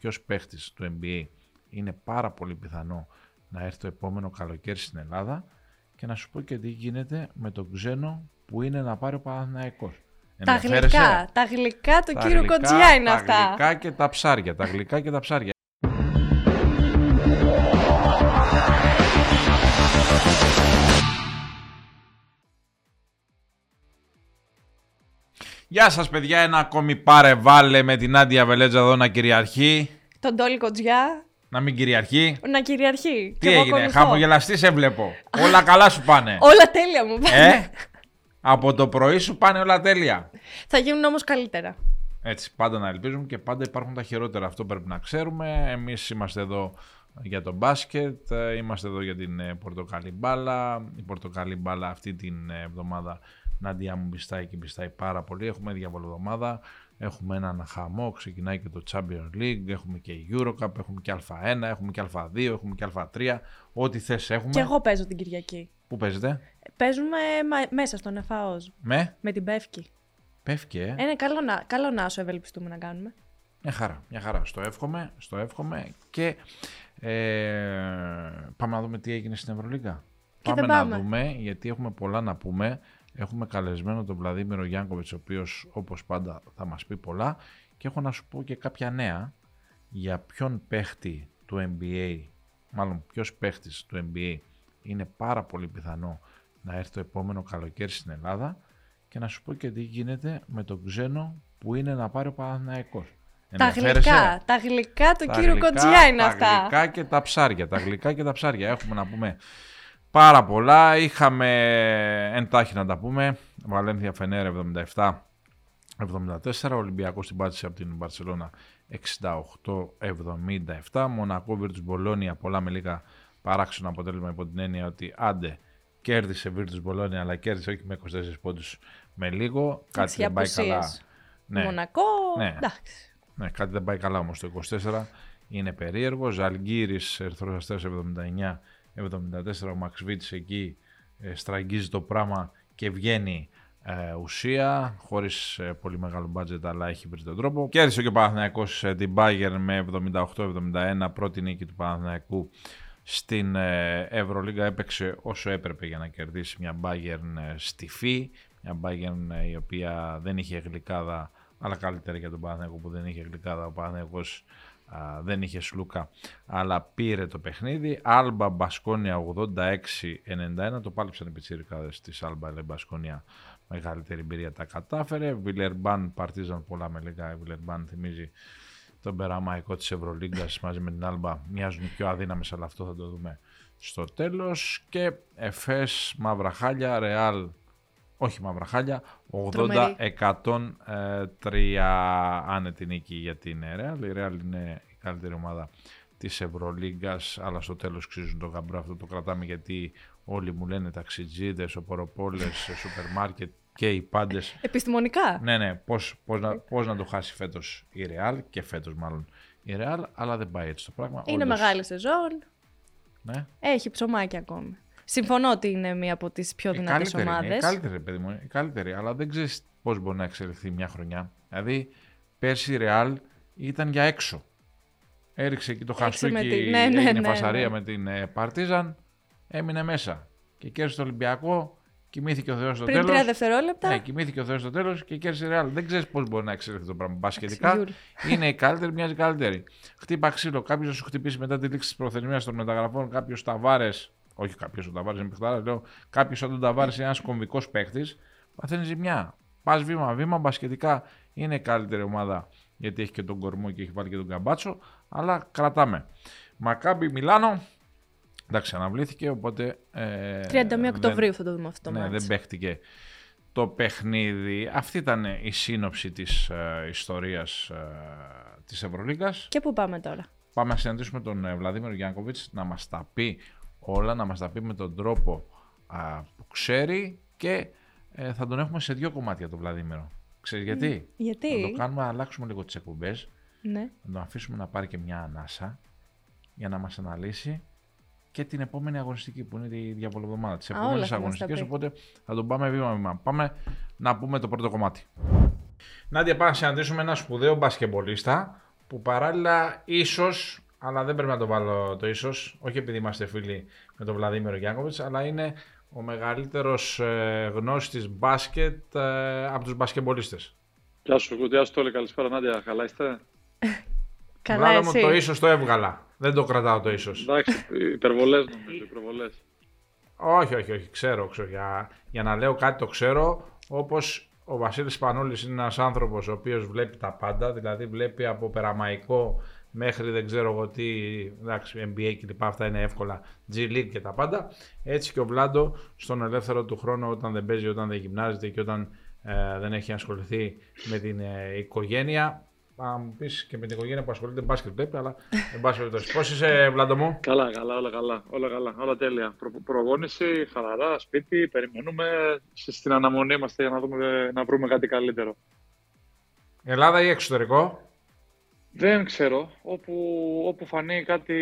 ποιος παίχτης του NBA είναι πάρα πολύ πιθανό να έρθει το επόμενο καλοκαίρι στην Ελλάδα και να σου πω και τι γίνεται με τον ξένο που είναι να πάρει ο Παναθηναϊκός. Τα γλυκά, τα γλυκά του κύριου Κοντζιά είναι τα αυτά. Τα γλυκά και τα ψάρια, τα γλυκά και τα ψάρια. Γεια σας παιδιά, ένα ακόμη πάρε βάλε με την Άντια Βελέτζα εδώ να κυριαρχεί. Τον Τόλι Κοντζιά Να μην κυριαρχεί. να κυριαρχεί. Τι Και εγώ έγινε, ακολουθώ. χαμογελαστή σε βλέπω. όλα καλά σου πάνε. Όλα τέλεια μου πάνε. ε, από το πρωί σου πάνε όλα τέλεια. Θα γίνουν όμως καλύτερα. Έτσι, πάντα να ελπίζουμε και πάντα υπάρχουν τα χειρότερα. Αυτό πρέπει να ξέρουμε. Εμείς είμαστε εδώ για το μπάσκετ, ε, είμαστε εδώ για την ε, πορτοκαλί μπάλα. Η πορτοκαλί μπάλα αυτή την ε, εβδομάδα Νάντια μου πιστάει και πιστάει πάρα πολύ. Έχουμε διαβολοδομάδα, έχουμε έναν χαμό, ξεκινάει και το Champions League, έχουμε και Eurocup, έχουμε και Α1, έχουμε και Α2, έχουμε και Α3. Ό,τι θες έχουμε. Και εγώ παίζω την Κυριακή. Πού παίζετε; Παίζουμε μα- μέσα στον ΕΦΑΟΣ. Με, Με την Πεύκη. πέφτει ε. Είναι καλό, να, καλό να σου ευελπιστούμε να κάνουμε. Μια χαρά, μια χαρά. Στο εύχομαι, στο εύχομαι και ε, πάμε να δούμε τι έγινε στην Ευρωλίγκα. Και πάμε δεν να πάμε. δούμε, γιατί έχουμε πολλά να πούμε. Έχουμε καλεσμένο τον Βλαδίμηρο Γιάνκοβιτς, ο οποίος όπως πάντα θα μας πει πολλά και έχω να σου πω και κάποια νέα για ποιον παίχτη του NBA, μάλλον ποιος παίχτης του NBA είναι πάρα πολύ πιθανό να έρθει το επόμενο καλοκαίρι στην Ελλάδα και να σου πω και τι γίνεται με τον ξένο που είναι να πάρει ο Παναθηναϊκός. Τα Ενδιαφέρεσαι; γλυκά, τα γλυκά του Τα κύριου γλυκά, Κοντζιά είναι τα αυτά. γλυκά και τα ψάρια. Τα γλυκά και τα ψάρια. Έχουμε να πούμε πάρα πολλά. Είχαμε εντάχει να τα πούμε. Βαλένθια Φενέρ 77. 74, Ολυμπιακός την πάτησε από την Μπαρσελώνα 68-77, Μονακό Virtus Μπολόνια, πολλά με λίγα παράξενο αποτέλεσμα υπό την έννοια ότι άντε κέρδισε Virtus Μπολόνια αλλά κέρδισε όχι με 24 πόντους με λίγο, κάτι οι δεν πάει απουσίες. καλά. Ναι. Μονακό, Ναι. εντάξει. Ναι, κάτι δεν πάει καλά όμως το 24. Είναι περίεργο. Ζαλγκύρης, Ερυθρός Αστέρας 79-74. Ο Μαξβίτης εκεί ε, στραγγίζει το πράγμα και βγαίνει ε, ουσία, χωρίς ε, πολύ μεγάλο μπάτζετ, αλλά έχει βρει τον τρόπο. Κέρδισε και ο Παναθηναϊκός ε, την Bayern με 78-71, πρώτη νίκη του Παναθηναϊκού στην ε, Ευρωλίγα έπαιξε όσο έπρεπε για να κερδίσει μια Bayern ε, στιφή, μια Bayern ε, η οποία δεν είχε γλυκάδα, αλλά καλύτερα για τον Παναθηναϊκό που δεν είχε γλυκάδα, ο Παναθηναϊκός α, δεν είχε σλούκα, αλλά πήρε το παιχνίδι. Άλμπα Μπασκόνια 86-91, το πάλεψαν οι πιτσιρικάδες της Άλμπα, αλλά η Μπασκόνια μεγαλύτερη εμπειρία τα κατάφερε. Βιλερμπάν Παρτίζαν πολλά με λίγα, η Βιλερμπάν θυμίζει τον περαμαϊκό της Ευρωλίγκας μαζί με την Άλμπα μοιάζουν πιο αδύναμες αλλά αυτό θα το δούμε στο τέλος και Εφές Μαύρα Χάλια Ρεάλ όχι Μαύρα Χάλια Τρομερή. 80-103 άνετη νίκη για την Ρεάλ η Ρεάλ είναι η καλύτερη ομάδα της Ευρωλίγκας αλλά στο τέλος ξύζουν το γαμπρό αυτό το κρατάμε γιατί όλοι μου λένε ταξιτζίδες, οποροπόλες, σούπερ μάρκετ και οι πάντες Επιστημονικά. ναι, ναι. Πώς, πώς, να, πώς να το χάσει φέτος η Real και φέτος μάλλον η Real, αλλά δεν πάει έτσι το πράγμα. Είναι Όντως, μεγάλη σεζόν. Ναι. Έχει ψωμάκι ακόμη. Συμφωνώ ότι είναι μία από τις πιο Η δυνατές καλύτερη, είναι, η ομάδες. καλύτερη, παιδί μου, η καλύτερη, αλλά δεν ξέρεις πώς μπορεί να εξελιχθεί μια χρονιά. Δηλαδή, πέρσι η Real ήταν για έξω. Έριξε εκεί το Έξω με χαστούκι, τη- ναι, ναι, έγινε ναι, φασαρία ναι. με την Παρτίζαν, έμεινε μέσα. Και κέρδισε το Ολυμπιακό, κοιμήθηκε ο Θεός στο Πριν τέλος. τρία δευτερόλεπτα. Ναι, κοιμήθηκε ο Θεός στο τέλος και κέρδισε η Real. Δεν ξέρεις πώς μπορεί να εξελιχθεί το πράγμα. Μπασκετικά Γιούρι. είναι η καλύτερη, μοιάζει καλύτερη. Χτύπα ξύλο. Κάποιος να σου χτυπήσει μετά τη λήξη της προθεσμίας των μεταγραφών. Κάποιος Ταβάρες. Όχι κάποιος ο Ταβάρε είναι παιχτάρα. Λέω κάποιος σαν τον Ταβάρε είναι ένας κομβικός παίχτη. Παθαίνει ζημιά. Πας βήμα-βήμα. Μπασχετικά είναι η καλύτερη ομάδα γιατί έχει και τον κορμό και έχει βάλει και τον καμπάτσο. Αλλά κρατάμε. Μακάμπι Μιλάνο. Εντάξει, αναβλήθηκε οπότε. Ε, 31 δεν- Οκτωβρίου θα το δούμε αυτό το ναι, μάτς. δεν παίχτηκε το παιχνίδι. Αυτή ήταν η σύνοψη της ε, ιστορίας ε, της Ευρωλίγκας. Και πού πάμε τώρα; Πάμε να συναντήσουμε τον ε, Βλαδίμιο Γιάνκοβιτς να μας τα πει όλα, να μας τα πει με τον τρόπο α, που ξέρει και ε, θα τον έχουμε σε δύο κομμάτια τον Βλαδίμιο. Ξέρεις γιατί; Γιατί; Να το κάνουμε να αλλάξουμε λίγο τις εκπομπές, Ναι. να τον αφήσουμε να πάρει και μια ανάσα για να μας αναλύσει και την επόμενη αγωνιστική που είναι η διαβολοβδομάδα. Τις Α, επόμενες όλα θα μας τα αγωνιστικές. πει. Οπότε θα τον πάμε βήμα-βήμα. Πάμε να πούμε το πρώτο κομμάτι. Νάντια, πάμε να συναντήσουμε ένα σπουδαίο μπασκεμπολίστα, που παράλληλα ίσως, αλλά δεν πρέπει να το βάλω το ίσως, όχι επειδή είμαστε φίλοι με τον Βλαδίμηρο Γιάνκοβιτς, αλλά είναι ο μεγαλύτερος ε, γνώστης μπάσκετ ε, από τους μπασκεμπολίστες. Γεια σου, γεια σου Τόλη, καλησπέρα Νάντια, καλά είστε; Καλά Βλάδα μου το ίσως το έβγαλα, δεν το κρατάω το ίσως. Εντάξει, υπερβολές νομίζω, υπερβολές. όχι, όχι, όχι, ξέρω, ξέρω. Για, για να λέω κάτι το ξέρω, όπως ο Βασίλης Πανούλης είναι ένας άνθρωπος ο οποίος βλέπει τα πάντα, δηλαδή βλέπει από περαμαϊκό μέχρι δεν ξέρω εγώ τι, εντάξει, NBA και λοιπά, αυτά είναι εύκολα, G League και τα πάντα. Έτσι και ο Βλάντο στον ελεύθερο του χρόνο όταν δεν παίζει, όταν δεν γυμνάζεται και όταν ε, δεν έχει ασχοληθεί με την ε, οικογένεια. Θα μου πεις και με την οικογένεια που ασχολείται μπάσκετ βλέπει, αλλά εν πάση περιπτώσει. Πώς είσαι, Βλάντο μου; Καλά, καλά, όλα καλά. Όλα, καλά, όλα τέλεια. Προ, προγόνηση, χαλαρά, σπίτι, περιμένουμε. Στην αναμονή είμαστε για να, δούμε, να βρούμε κάτι καλύτερο. Ελλάδα ή εξωτερικό; Δεν ξέρω. Όπου, όπου φανεί κάτι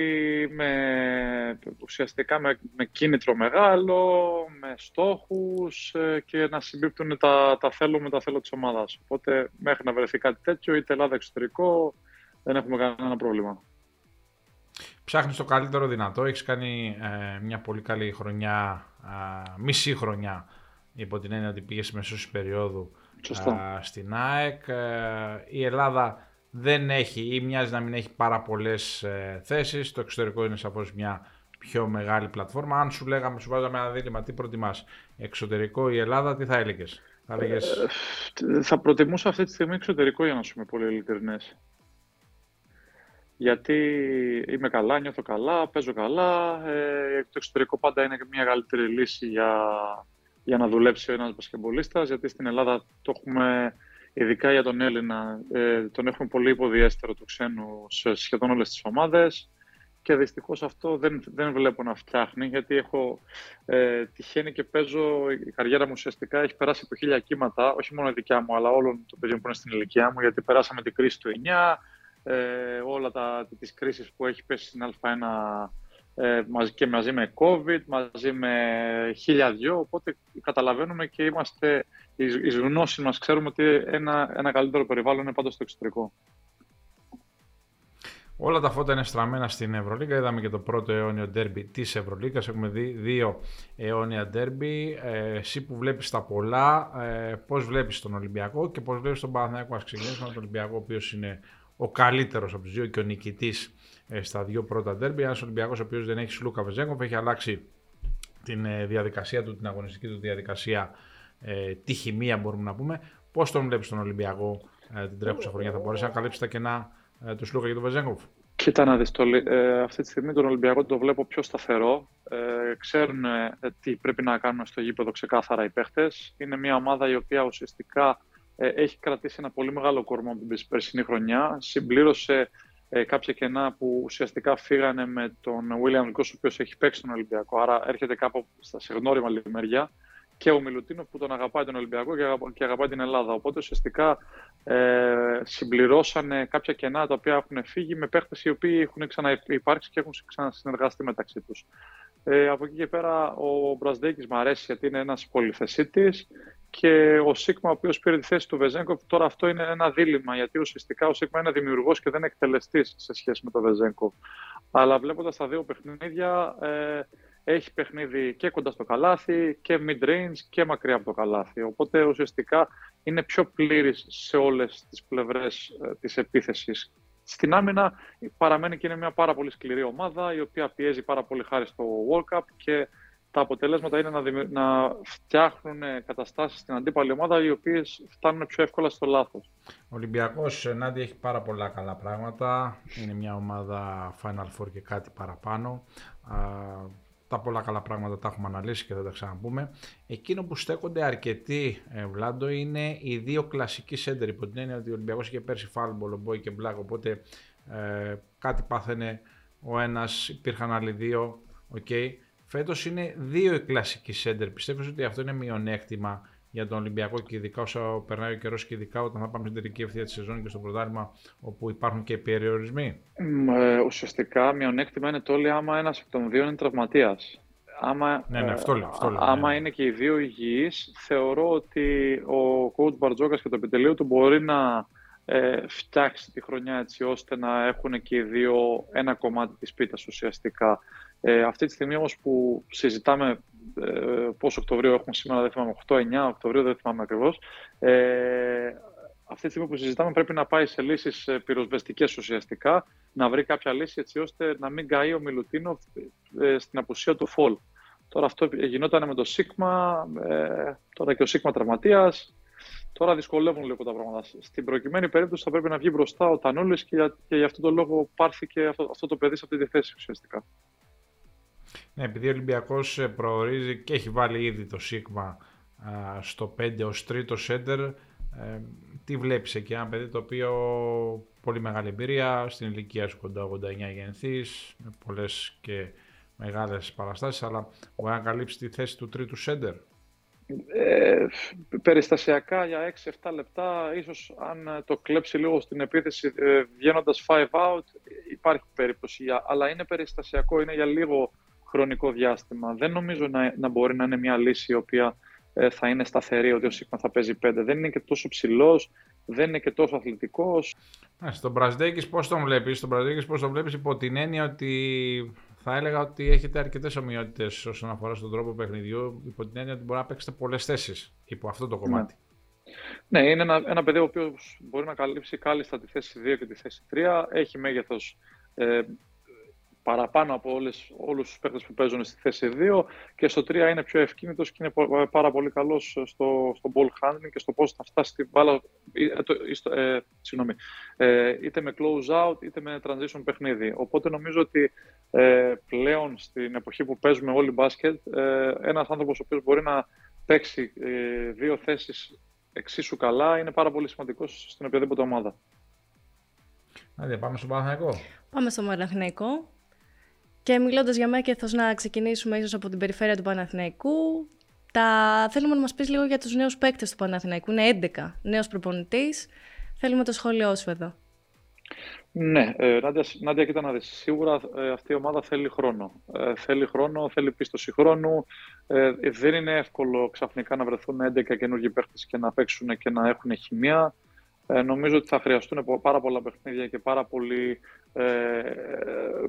με, ουσιαστικά με, με κίνητρο μεγάλο, με στόχους ε, και να συμπίπτουν τα, τα θέλω με τα θέλω της ομάδας. Οπότε μέχρι να βρεθεί κάτι τέτοιο, είτε Ελλάδα εξωτερικό, δεν έχουμε κανένα πρόβλημα. Ψάχνεις το καλύτερο δυνατό. Έχεις κάνει ε, μια πολύ καλή χρονιά, μισή χρονιά, υπό την έννοια ότι πήγες μεσούς περίοδου στην ΑΕΚ. Ε, η Ελλάδα δεν έχει ή μοιάζει να μην έχει πάρα πολλές ε, θέσεις. Το εξωτερικό είναι σαφώς μια πιο μεγάλη πλατφόρμα. Αν σου λέγαμε, σου βάζαμε ένα δίλημα, τι προτιμάς, εξωτερικό ή Ελλάδα, τι θα έλεγες; Θα, έλεγες... ε, θα προτιμούσα αυτή τη στιγμή εξωτερικό για να σου είμαι πολύ ειλικρινές. Γιατί είμαι καλά, νιώθω καλά, παίζω καλά. Ε, το εξωτερικό πάντα είναι μια καλύτερη λύση για, για να δουλέψει ένας μπασκεμπολίστας. Γιατί στην Ελλάδα το έχουμε ειδικά για τον Έλληνα, ε, τον έχουμε πολύ υποδιέστερο του ξένου σε σχεδόν όλες τις ομάδες και δυστυχώς αυτό δεν, δεν βλέπω να φτιάχνει γιατί έχω ε, τυχαίνει και παίζω, η καριέρα μου ουσιαστικά έχει περάσει από χίλια κύματα, όχι μόνο η δικιά μου αλλά όλων των παιδιών που είναι στην ηλικία μου γιατί περάσαμε την κρίση του 9, ε, όλα τα, τις κρίσεις που έχει πέσει στην Α1 ε, μαζί, και μαζί με COVID, μαζί με χίλια δυο, οπότε καταλαβαίνουμε και είμαστε εις γνώση μας, ξέρουμε ότι ένα, ένα καλύτερο περιβάλλον είναι πάντα στο εξωτερικό. Όλα τα φώτα είναι στραμμένα στην Ευρωλίγα. Είδαμε και το πρώτο αιώνιο ντέρμπι της Ευρωλίγας. Έχουμε δει δύο αιώνια ντέρμπι. Ε, εσύ που βλέπεις τα πολλά, ε, πώς βλέπεις τον Ολυμπιακό και πώς βλέπεις τον Παναθηναϊκό; Α ξεκινήσουμε με τον Ολυμπιακό, ο οποίος είναι ο καλύτερος από τους δύο και ο νικητής ε, στα δύο πρώτα ντέρμπι. Ένας Ολυμπιακός ο οποίος δεν έχει Σλούκα Βεζέγκοφ, έχει αλλάξει την ε, διαδικασία του, την αγωνιστική του διαδικασία, ε, τη χημεία μπορούμε να πούμε. Πώς τον βλέπεις τον Ολυμπιακό ε, την τρέχουσα χρονιά, θα μπορέσει να καλύψεις τα κενά ε, του Σλούκα και του Βεζέγκοφ; Κοίτα να δεις, ε, αυτή τη στιγμή τον Ολυμπιακό το βλέπω πιο σταθερό. Ε, ξέρουν ε, τι πρέπει να κάνουν στο γήπεδο ξεκάθαρα οι παίχτες. Είναι μια ομάδα η οποία ουσιαστικά ε, έχει κρατήσει ένα πολύ μεγάλο κορμό από την περσινή χρονιά. Συμπλήρωσε ε, κάποια κενά που ουσιαστικά φύγανε με τον William Γκος, ο οποίος έχει παίξει τον Ολυμπιακό. Άρα έρχεται κάπου σε γνώριμα μεριά και ο Μιλουτίνο που τον αγαπάει τον Ολυμπιακό και αγαπάει την Ελλάδα. Οπότε ουσιαστικά ε, συμπληρώσανε κάποια κενά τα οποία έχουν φύγει με παίχτες οι οποίοι έχουν ξαναυπάρξει και έχουν ξανασυνεργαστεί μεταξύ τους. Ε, από εκεί και πέρα ο Μπρασδέκης μου αρέσει γιατί είναι ένας πολυθεσίτης και ο Σίγμα, ο οποίος πήρε τη θέση του Βεζέγκοφ, τώρα αυτό είναι ένα δίλημα, γιατί ουσιαστικά ο Σίγμα είναι δημιουργός και δεν είναι εκτελεστής σε σχέση με τον Βεζέγκοφ. Αλλά βλέποντας τα δύο παιχνίδια, ε, έχει παιχνίδι και κοντά στο καλάθι και mid-range και μακριά από το καλάθι. Οπότε ουσιαστικά είναι πιο πλήρης σε όλες τις πλευρές ε, της επίθεσης. Στην άμυνα παραμένει και είναι μια πάρα πολύ σκληρή ομάδα, η οποία πιέζει πάρα πολύ χάρη στο World Cup και τα αποτελέσματα είναι να, να φτιάχνουν καταστάσεις στην αντίπαλη ομάδα οι οποίες φτάνουν πιο εύκολα στο λάθος. Ο Ολυμπιακός ενάντια έχει πάρα πολλά καλά πράγματα. Είναι μια ομάδα Final Four και κάτι παραπάνω. Τα πολλά καλά πράγματα τα έχουμε αναλύσει και θα τα ξαναπούμε. Εκείνο που στέκονται αρκετοί, ε, Βλάντο, είναι οι δύο κλασικοί σέντερ. Υπό την έννοια ότι ο Ολυμπιακός είχε πέρσι Φαλ, Μπολομπόι και Μπλακ, οπότε ε, κάτι πάθαινε ο ένας, υπήρχαν άλλοι δύο, okay. Φέτος είναι δύο οι κλασικοί σέντερ. Πιστεύεις ότι αυτό είναι μειονέκτημα για τον Ολυμπιακό και ειδικά όσο περνάει ο καιρός και ειδικά όταν θα πάμε στην τελική ευθεία της σεζόν και στο πρωτάθλημα όπου υπάρχουν και περιορισμοί. Ε, ουσιαστικά μειονέκτημα είναι το όλοι άμα ένας εκ των δύο είναι τραυματίας. Άμα, ναι, ναι, αυτό λέω, αυτό λέω, άμα ναι. είναι και οι δύο υγιείς, θεωρώ ότι ο coach Μπαρτζόκας και το επιτελείο του μπορεί να ε, φτιάξει τη χρονιά έτσι ώστε να έχουν και οι δύο ένα κομμάτι της πίτας ουσιαστικά. Ε, αυτή τη στιγμή όμως που συζητάμε ε, πόσο Οκτωβρίου έχουμε σήμερα, δεν θυμάμαι, 8-9 Οκτωβρίου, δεν θυμάμαι ακριβώς, ε, αυτή τη στιγμή που συζητάμε πρέπει να πάει σε λύσεις ε, πυροσβεστικές ουσιαστικά, να βρει κάποια λύση έτσι ώστε να μην καεί ο Μιλουτίνο ε, στην απουσία του φολ. Τώρα αυτό γινόταν με το Σίγμα, ε, τώρα και ο Σίγμα τραυματίας, Τώρα δυσκολεύουν λίγο τα πράγματα. Στην προκειμένη περίπτωση θα πρέπει να βγει μπροστά ο Τανούλης και, για, και για αυτόν τον λόγο πάρθηκε αυτό, αυτό το παιδί σε αυτή τη θέση ουσιαστικά. Ναι, επειδή ο Ολυμπιακός ε, προορίζει και έχει βάλει ήδη το Σίγμα στο 5 ως τρίτο σέντερ, ε, τι βλέπεις εκεί, ένα παιδί το οποίο πολύ μεγάλη εμπειρία, στην ηλικία σου κοντά 89 γεννηθείς, με πολλές και μεγάλες παραστάσεις, αλλά μπορεί να καλύψεις τη θέση του τρίτου σέντερ; Ε, περιστασιακά για 6-7 λεπτά, ίσως αν το κλέψει λίγο στην επίθεση ε, βγαίνοντας 5 out, υπάρχει περίπτωση, αλλά είναι περιστασιακό, είναι για λίγο χρονικό διάστημα. Δεν νομίζω να, να μπορεί να είναι μια λύση η οποία ε, θα είναι σταθερή, ότι ο Σίγμα θα παίζει 5. Δεν είναι και τόσο ψηλός, δεν είναι και τόσο αθλητικός. Στον Μπραζδέκης, πώς τον βλέπεις, στον Μπραζδέκης, πώς τον βλέπεις υπό την έννοια ότι θα έλεγα ότι έχετε αρκετές ομοιότητες όσον αφορά στον τρόπο παιχνιδιού, υπό την έννοια ότι μπορεί να παίξετε πολλές θέσεις υπό αυτό το κομμάτι. Ναι, ναι είναι ένα, ένα παιδί ο οποίος μπορεί να καλύψει κάλλιστα τη θέση 2 και τη θέση 3. Έχει μέγεθος ε, παραπάνω από όλες, όλους τους παίκτες που παίζουν στη θέση 2 και στο 3 είναι πιο ευκίνητος και είναι πάρα πολύ καλός στο, στο ball handling και στο πώς θα φτάσει την μπάλα ε, ε, συγγνώμη, ε, είτε με close out είτε με transition παιχνίδι. Οπότε νομίζω ότι ε, πλέον στην εποχή που παίζουμε όλοι μπάσκετ ε, ένας άνθρωπος ο οποίος μπορεί να παίξει ε, δύο θέσεις εξίσου καλά είναι πάρα πολύ σημαντικός στην οποιαδήποτε ομάδα. Άντε, πάμε στον Παναθηναϊκό. Πάμε στον Παναθηναϊκό. Και μιλώντας για μέκεθο, να ξεκινήσουμε ίσως από την περιφέρεια του Παναθηναϊκού. Τα... Θέλουμε να μας πεις λίγο για τους νέους παίκτες του Παναθηναϊκού. Είναι 11 νέος προπονητής. Θέλουμε το σχόλιο σου εδώ. Ναι, ε, Νάντια, Νάντια, κοίτα να δεις. Σίγουρα ε, αυτή η ομάδα θέλει χρόνο. Ε, θέλει χρόνο, θέλει πίστοση χρόνου. Ε, δεν είναι εύκολο ξαφνικά να βρεθούν 11 καινούργιοι παίχτες και να παίξουν και να έχουν χημεία. Ε, νομίζω ότι θα χρειαστούν πάρα πολλά παιχνίδια και πάρα, πολύ, ε,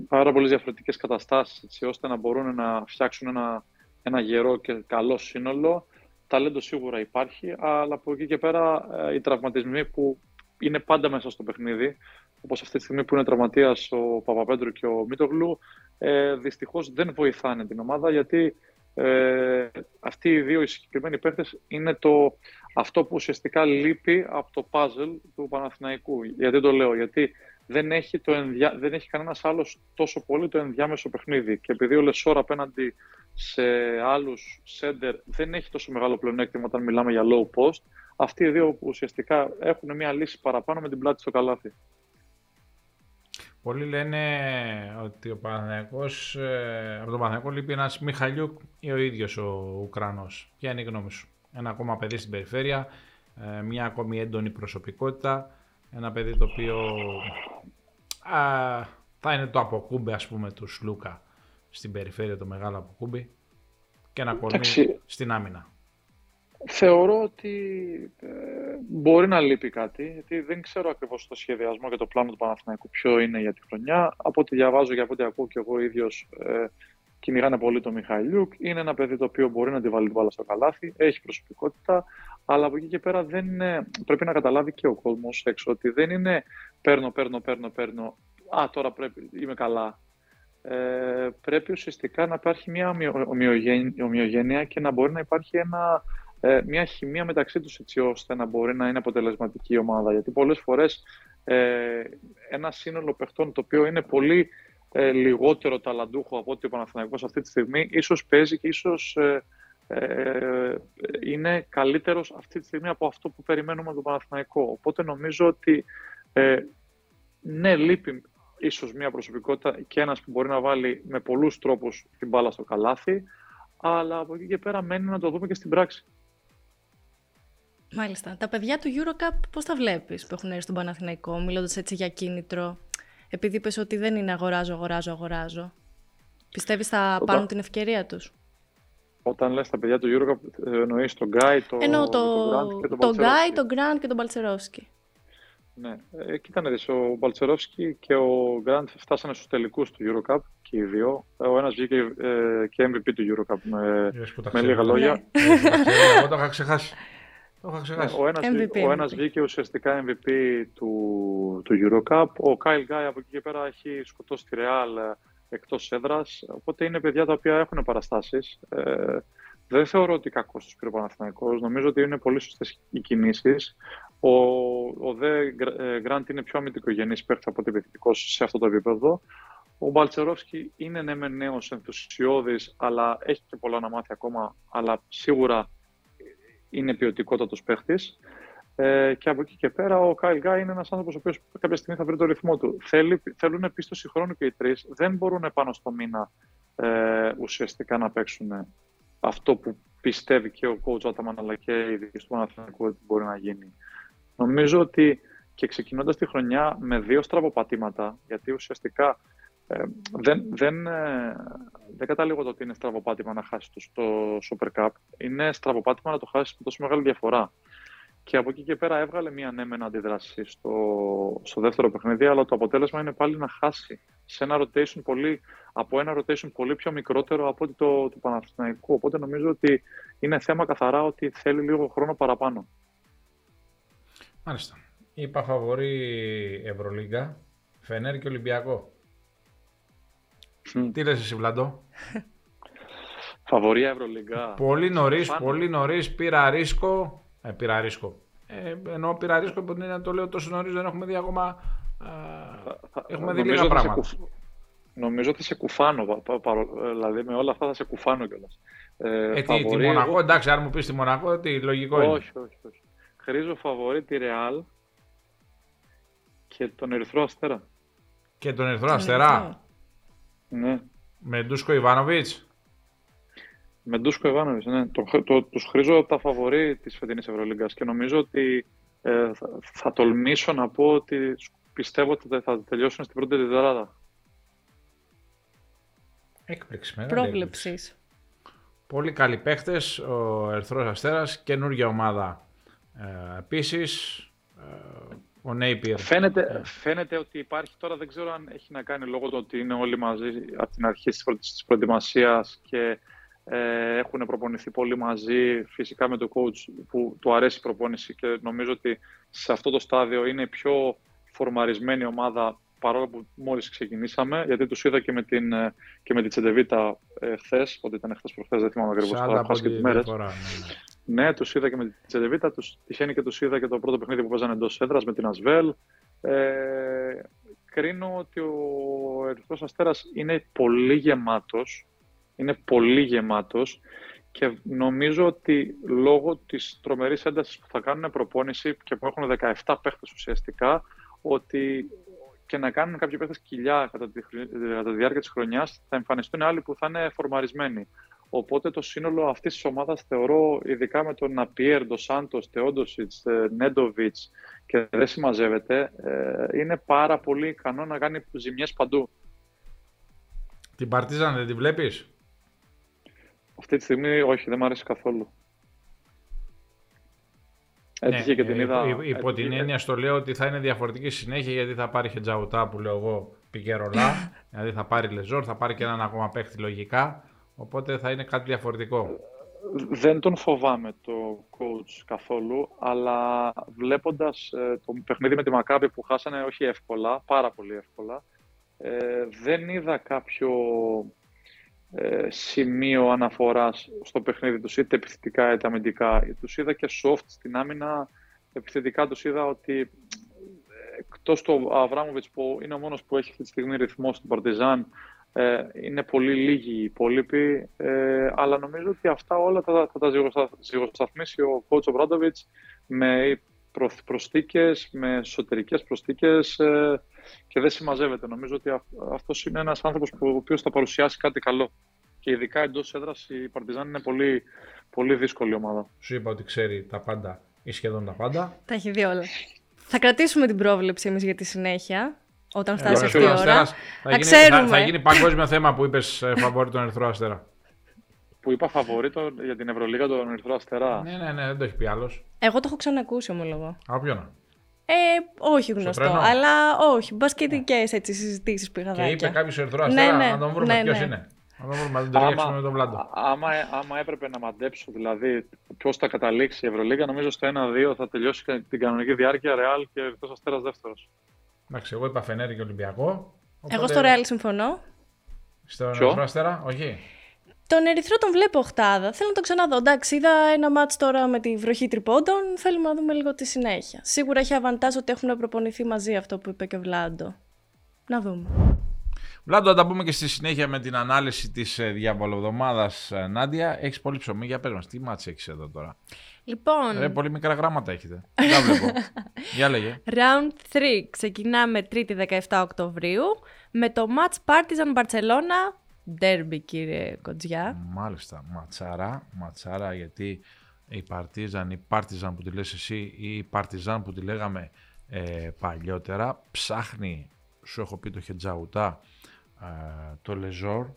πάρα πολλές διαφορετικές καταστάσεις έτσι, ώστε να μπορούν να φτιάξουν ένα, ένα γερό και καλό σύνολο. Ταλέντο σίγουρα υπάρχει, αλλά από εκεί και πέρα ε, οι τραυματισμοί που είναι πάντα μέσα στο παιχνίδι, όπως αυτή τη στιγμή που είναι τραυματίας ο Παπαπέντρου και ο Μίτογλου, ε, δυστυχώς δεν βοηθάνε την ομάδα γιατί ε, αυτοί οι δύο οι συγκεκριμένοι παίχτες είναι το, αυτό που ουσιαστικά λείπει από το puzzle του Παναθηναϊκού. Γιατί το λέω, γιατί δεν έχει, το ενδια... δεν έχει κανένας άλλος τόσο πολύ το ενδιάμεσο παιχνίδι. Και επειδή ο Λεσόρ απέναντι σε άλλους σέντερ δεν έχει τόσο μεγάλο πλεονέκτημα όταν μιλάμε για low post, αυτοί οι δύο που ουσιαστικά έχουν μια λύση παραπάνω με την πλάτη στο καλάθι. Πολλοί λένε ότι ο Παναθηναϊκός, ε, από τον Παναθηναϊκό λείπει ένας Μιχαλιούκ ή ο ίδιος ο Ουκρανός. Ποια είναι η γνώμη σου; Ένα ακόμα παιδί στην περιφέρεια, ε, μια ακόμη έντονη προσωπικότητα, ένα παιδί το οποίο α, θα είναι το αποκούμπε ας πούμε του Σλούκα στην περιφέρεια, το μεγάλο αποκούμπι και ένα κορμί στην άμυνα. Θεωρώ ότι ε, μπορεί να λείπει κάτι, γιατί δεν ξέρω ακριβώς το σχεδιασμό και το πλάνο του Παναθηναϊκού ποιο είναι για τη χρονιά. Από ό,τι διαβάζω και από ό,τι ακούω και εγώ ίδιος ε, κυνηγάνε πολύ τον Μιχαηλιούκ. Είναι ένα παιδί το οποίο μπορεί να τη βάλει την μπάλα στο καλάθι, έχει προσωπικότητα, αλλά από εκεί και πέρα δεν είναι, πρέπει να καταλάβει και ο κόσμος έξω ότι δεν είναι παίρνω, παίρνω, παίρνω, παίρνω. Α, τώρα πρέπει, είμαι καλά. Ε, πρέπει ουσιαστικά να υπάρχει μια ομοιογένεια και να μπορεί να υπάρχει ένα, ε, μια χημεία μεταξύ τους έτσι ώστε να μπορεί να είναι αποτελεσματική η ομάδα. Γιατί πολλές φορές ε, ένα σύνολο παιχτών το οποίο είναι πολύ ε, λιγότερο ταλαντούχο από ό,τι ο Παναθηναϊκός αυτή τη στιγμή, ίσως παίζει και ίσως ε, ε, είναι καλύτερος αυτή τη στιγμή από αυτό που περιμένουμε από τον Παναθηναϊκό. Οπότε νομίζω ότι ε, ναι, λείπει ίσως μια προσωπικότητα και ένας που μπορεί να βάλει με πολλούς τρόπους την μπάλα στο καλάθι, αλλά από εκεί και πέρα μένει να το δούμε και στην πράξη. Μάλιστα. Τα παιδιά του Eurocup πώς τα βλέπεις που έχουν έρθει στον Παναθηναϊκό, μιλώντας έτσι για κίνητρο; Επειδή είπες ότι δεν είναι αγοράζω, αγοράζω, αγοράζω. Πιστεύεις θα πάρουν την ευκαιρία τους; Όταν λες τα παιδιά του Eurocup, εννοείς τον Γκάι, το, Εννοώ το, το, το, το Γκάι, τον Γκραντ και τον Παλτσερόσκι. Ναι, ε, κοίτα να δεις, ο Μπαλτσερόφσκι και ο Γκραντ φτάσανε στους τελικούς του Eurocup και οι δύο. Ο ένας βγήκε ε, και MVP του Eurocup με, με λίγα λόγια. Ναι. Εγώ το είχα ξεχάσει. Το είχα ξεχάσει. Ναι, ο ένας, MVP, ο ένας βγήκε ουσιαστικά MVP του, του Eurocup. Ο Κάιλ Γκάι από εκεί και πέρα έχει σκοτώσει τη Real εκτός έδρας. Οπότε είναι παιδιά τα οποία έχουν παραστάσεις. Ε, δεν θεωρώ ότι κακός τους πήρε ο Παναθηναϊκός. Νομίζω ότι είναι πολύ σωστές οι κινήσεις. Ο, ο Δε Γκραντ είναι πιο αμυντικογενής παίκτης από ότι επιθετικός σε αυτό το επίπεδο. Ο Μπαλτσερόφσκι είναι ναι, με νέος ενθουσιώδης, αλλά έχει και πολλά να μάθει ακόμα. Αλλά σίγουρα είναι ποιοτικότατος παίχτης. Ε, και από εκεί και πέρα ο Κάιλ Γκάι είναι ένας άνθρωπος ο οποίος κάποια στιγμή θα βρει το ρυθμό του. Θέλει, θέλουν επίστοση χρόνου και οι τρεις. Δεν μπορούν πάνω στο μήνα ε, ουσιαστικά να παίξουν αυτό που πιστεύει και ο coach Άταμαν αλλά και οι ειδικοί του Παναθηναϊκού ότι μπορεί να γίνει. Νομίζω ότι και ξεκινώντας τη χρονιά με δύο στραβοπατήματα, γιατί ουσιαστικά ε, δεν, δεν, ε, δεν καταλήγω το ότι είναι στραβοπάτημα να χάσεις το, το Super Cup. Είναι στραβοπάτημα να το χάσεις με τόσο μεγάλη διαφορά. Και από εκεί και πέρα έβγαλε μια ανέμενα αντίδραση στο, στο δεύτερο παιχνίδι, αλλά το αποτέλεσμα είναι πάλι να χάσει σε ένα rotation πολύ, από ένα rotation πολύ πιο μικρότερο από ότι το του Παναθηναϊκού. Οπότε νομίζω ότι είναι θέμα καθαρά ότι θέλει λίγο χρόνο παραπάνω. Μάλιστα. Είπα φαβορή Ευρωλίγκα, Φενέρ και Ολυμπιακό. Τι λες εσύ Βλαντό. Φαβορή Ευρωλίγκα. Πολύ νωρίς, πολύ νωρίς πήρα ρίσκο. Ε, πήρα ρίσκο. Ε, ενώ πήρα ρίσκο που να το λέω τόσο νωρίς δεν έχουμε δει ακόμα. Α, έχουμε δει λίγα πράγματα. Κουφ... Νομίζω ότι σε κουφάνω. Πα, πα, δηλαδή με όλα αυτά θα σε κουφάνω κιόλας. Ε, ε, τι, τη Μονακό, εντάξει, αν μου πεις τη Μονακό, τι λογικό όχι, είναι. Όχι, όχι, όχι. Χρήζω φαβορή τη Ρεάλ και τον Ερυθρό Αστέρα. Και τον Ερυθρό Αστέρα. Ναι. Με Ντούσκο Ιβάνοβιτς; Με Ντούσκο Ιβάνοβιτς, ναι. Το, το, τους χρήζω τα φαβορή της φετινής Ευρωλίγκας και νομίζω ότι ε, θα, θα, τολμήσω να πω ότι πιστεύω ότι θα τελειώσουν στην πρώτη τετράδα. Έκπληξη, μεγάλη Πρόβλεψης. έκπληξη. Πολύ καλοί παίχτες, ο Ερυθρός Αστέρας, καινούργια ομάδα ε, επίσης. Ε, ο Νέιπιερ. Φαίνεται, φαίνεται ότι υπάρχει τώρα, δεν ξέρω αν έχει να κάνει λόγω του ότι είναι όλοι μαζί από την αρχή της προετοιμασίας και ε, έχουν προπονηθεί πολύ μαζί, φυσικά με το coach που του αρέσει η προπόνηση και νομίζω ότι σε αυτό το στάδιο είναι η πιο φορμαρισμένη ομάδα παρόλο που μόλις ξεκινήσαμε, γιατί τους είδα και με την, και με την Τσεντεβίτα ε, χθες, ότι ήταν χθες προχθές, δεν θυμάμαι ακριβώς τώρα, και τις μέρες. Διαφορά, ναι, ναι. ναι, τους είδα και με την Τσεντεβίτα, τους, τυχαίνει και τους είδα και το πρώτο παιχνίδι που παίζανε εντός έδρας με την Ασβέλ. Ε, κρίνω ότι ο Ερυθρός Αστέρας είναι πολύ γεμάτος, είναι πολύ γεμάτος και νομίζω ότι λόγω της τρομερής έντασης που θα κάνουν προπόνηση και που έχουν 17 παίχτες ουσιαστικά, ότι και να κάνουν κάποιοι παίχτες κοιλιά κατά τη, κατά τη διάρκεια της χρονιάς, θα εμφανιστούν άλλοι που θα είναι φορμαρισμένοι. Οπότε το σύνολο αυτής της ομάδας θεωρώ, ειδικά με τον Ναπιέρ, τον Σάντος, Τεόντοσιτς, Νέντοβιτς και δεν συμμαζεύεται, ε, είναι πάρα πολύ ικανό να κάνει ζημιές παντού. Την Παρτίζαν δεν τη βλέπεις; Αυτή τη στιγμή όχι, δεν μου αρέσει καθόλου. Έτυχε ναι, και την ε, είδα. Υπό, υπό την έννοια στο λέω ότι θα είναι διαφορετική συνέχεια γιατί θα πάρει Χετζαουτά που λέω εγώ πικερολά. δηλαδή θα πάρει Λεζόρ, θα πάρει και έναν ακόμα παίχτη λογικά. Οπότε θα είναι κάτι διαφορετικό. Δεν τον φοβάμαι το coach καθόλου, αλλά βλέποντας ε, το παιχνίδι με τη Μακάβη που χάσανε όχι εύκολα, πάρα πολύ εύκολα, ε, δεν είδα κάποιο ε, σημείο αναφοράς στο παιχνίδι τους, είτε επιθετικά είτε αμυντικά. Τους είδα και soft στην άμυνα, επιθετικά τους είδα ότι εκτός του Αβράμοβιτς που είναι ο μόνος που έχει αυτή τη στιγμή ρυθμό στην Παρτιζάν, ε, είναι πολύ λίγοι οι υπόλοιποι, ε, αλλά νομίζω ότι αυτά όλα θα, θα τα ζυγοσταθμίσει ο coach Βράντοβιτς με προ, προστίκες, με εσωτερικές προστίκες ε, και δεν συμμαζεύεται. Νομίζω ότι αυτός είναι ένας άνθρωπος που, ο οποίος θα παρουσιάσει κάτι καλό. Και ειδικά εντός έδρας η Παρτιζάν είναι πολύ, πολύ δύσκολη ομάδα. Σου είπα ότι ξέρει τα πάντα ή σχεδόν τα πάντα. Τα έχει δει όλα. Θα κρατήσουμε την πρόβλεψη εμείς για τη συνέχεια. Όταν Ε, φτάσεις ο αυτή η Ερυθρός ώρα. Αστέρας Θα, Να γίνει, θα, ξέρουμε. θα γίνει παγκόσμιο θέμα που είπες φαβόρη τον Ερυθρό Αστέρα. Που είπα φαβορήτο για την Ευρωλίγα τον Ερυθρό Αστέρα. ναι, ναι, ναι, δεν το έχει πει άλλος. Εγώ το έχω ξανακούσει, ομολογώ. Από ποιον; Ε, όχι γνωστό, τρένο; αλλά όχι. Μπασκετικές έτσι συζητήσεις Και πηγαδάκια. είπε κάποιος ερθρό Ναι, αστέρα ναι, να τον βρούμε ναι, ποιος ναι. είναι. Να τον βρούμε, να τον ταιριάξουμε με τον Βλάντο. Άμα, άμα, άμα έπρεπε να μαντέψω δηλαδή ποιος θα καταλήξει η Ευρωλίγα, νομίζω στο 1-2 θα τελειώσει την κανονική διάρκεια Ρεάλ και Ερυθρός Αστέρας δεύτερος. Εντάξει, εγώ είπα Φενέρι και Ολυμπιακό. Εγώ στο Real συμφωνώ. Στον Ποιο; Ερυθρό Αστέρα, όχι. Τον Ερυθρό τον βλέπω οχτάδα. Θέλω να το ξαναδώ. Εντάξει, είδα ένα μάτς τώρα με τη βροχή τριπώντων. Θέλουμε να δούμε λίγο τη συνέχεια. Σίγουρα έχει αβαντάζ ότι έχουν προπονηθεί μαζί αυτό που είπε και ο Βλάντο. Να δούμε. Βλάντο, να τα πούμε και στη συνέχεια με την ανάλυση της διαβολοβδομάδας. Νάντια, έχεις πολύ ψωμί. Για πες μας, τι μάτς έχεις εδώ τώρα; Λοιπόν, Ρε, πολύ μικρά γράμματα έχετε. Δεν βλέπω. Για λέγε. round 3 ξεκινάμε 3η 17 Οκτωβρίου με το match Partizan Barcelona Derby κύριε Κοντζιά. Μάλιστα, ματσάρα, ματσάρα γιατί η Παρτίζαν, η Πάρτιζαν που τη λες εσύ ή η Παρτιζάν που τη λέγαμε ε, παλιότερα ψάχνει, σου έχω πει το Χετζαουτά, ε, το Λεζόρ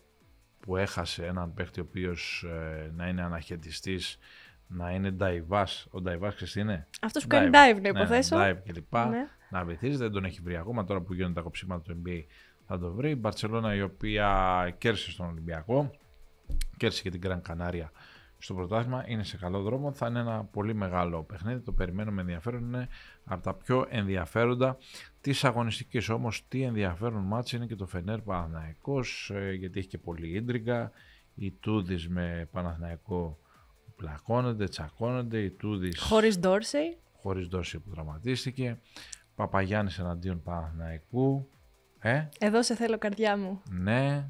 που έχασε έναν παίχτη ο οποίος ε, να είναι αναχαιτιστής, να είναι νταϊβάς. Ο νταϊβάς ξέρεις τι είναι; Αυτός που κάνει dive, να Ναι, υποθέσω. dive και λοιπά. Ναι. Να βυθίζεται, δεν τον έχει βρει ακόμα. Τώρα που γίνονται τα κοψίματα του NBA θα το βρει. Η Μπαρσελόνα η οποία κέρδισε στον Ολυμπιακό, κέρδισε και την Γκραν Κανάρια στο πρωτάθλημα. Είναι σε καλό δρόμο. Θα είναι ένα πολύ μεγάλο παιχνίδι. Το περιμένουμε ενδιαφέρον. Είναι από τα πιο ενδιαφέροντα της αγωνιστικής. Όμως, τι ενδιαφέρον μάτς είναι και το Φενέρ Παναθηναϊκός ε, γιατί έχει και πολύ ίντριγκα. Οι Τούδης με Παναθηναϊκό πλακώνονται, τσακώνονται. Οι Τούδης Χωρίς Ντόρσεϊ. χωρίς δόση που τραυματίστηκε. Παπαγιάννης εναντίον Παναθηναϊκού. Ε, Εδώ σε θέλω καρδιά μου. ναι.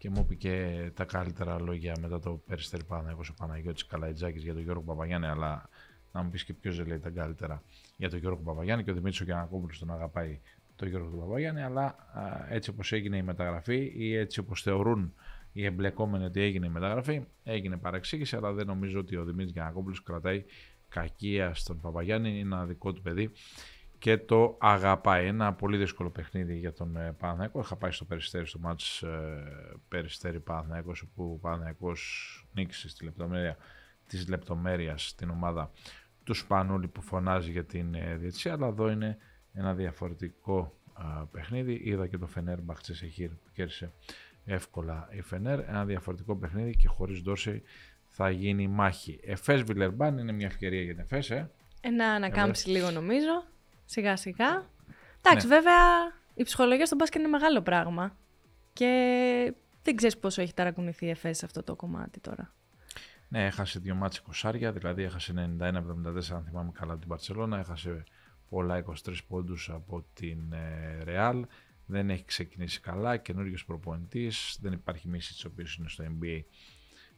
Και μου είπε και τα καλύτερα λόγια μετά το Περιστέρι Παναθηναϊκός ο Παναγιώτης Καλαϊτζάκης για τον Γιώργο Παπαγιάννη, αλλά να μου πεις και ποιος δεν λέει τα καλύτερα για τον Γιώργο Παπαγιάννη και ο Δημήτρης ο Γιανακόπουλος τον αγαπάει τον Γιώργο του Παπαγιάννη, αλλά α, έτσι όπως έγινε η μεταγραφή ή έτσι όπως θεωρούν οι εμπλεκόμενοι ότι έγινε η μεταγραφή, έγινε παρεξήγηση, αλλά δεν νομίζω ότι ο Δημήτρης Γιανακόπουλος κρατάει κακία στον Παπαγιάννη, είναι ένα δικό του παιδί και το αγαπάει. Ένα πολύ δύσκολο παιχνίδι για τον ε, Παναθηναϊκό. Είχα πάει στο Περιστέρι στο μάτς ε, Περιστέρι Παναθηναϊκός όπου ο Παναθηναϊκός νίκησε στη λεπτομέρεια της λεπτομέρειας την ομάδα του Σπανούλη που φωνάζει για την ε, διετησία αλλά εδώ είναι ένα διαφορετικό α, παιχνίδι. Είδα και το Φενέρ Μπαχτσεσεχήρ που κέρδισε εύκολα η Φενέρ. Ένα διαφορετικό παιχνίδι και χωρίς Ντόρσεϊ θα γίνει μάχη. Εφές Βιλερμπάν είναι μια ευκαιρία για την Εφές, ε. Ε, να ανακάμψει λίγο νομίζω. Σιγά σιγά. Εντάξει, Ναι. βέβαια η ψυχολογία στον μπάσκετ είναι μεγάλο πράγμα. Και δεν ξέρεις πόσο έχει ταρακουνηθεί η ΕΦΕΣ σε αυτό το κομμάτι τώρα. Ναι, έχασε δύο μάτς 20, δηλαδή έχασε 91-74 αν θυμάμαι καλά από την Παρσελώνα, έχασε πολλά 23 πόντους από την ε, Real, δεν έχει ξεκινήσει καλά, καινούριο προπονητής, δεν υπάρχει μίσης της οποίας είναι στο NBA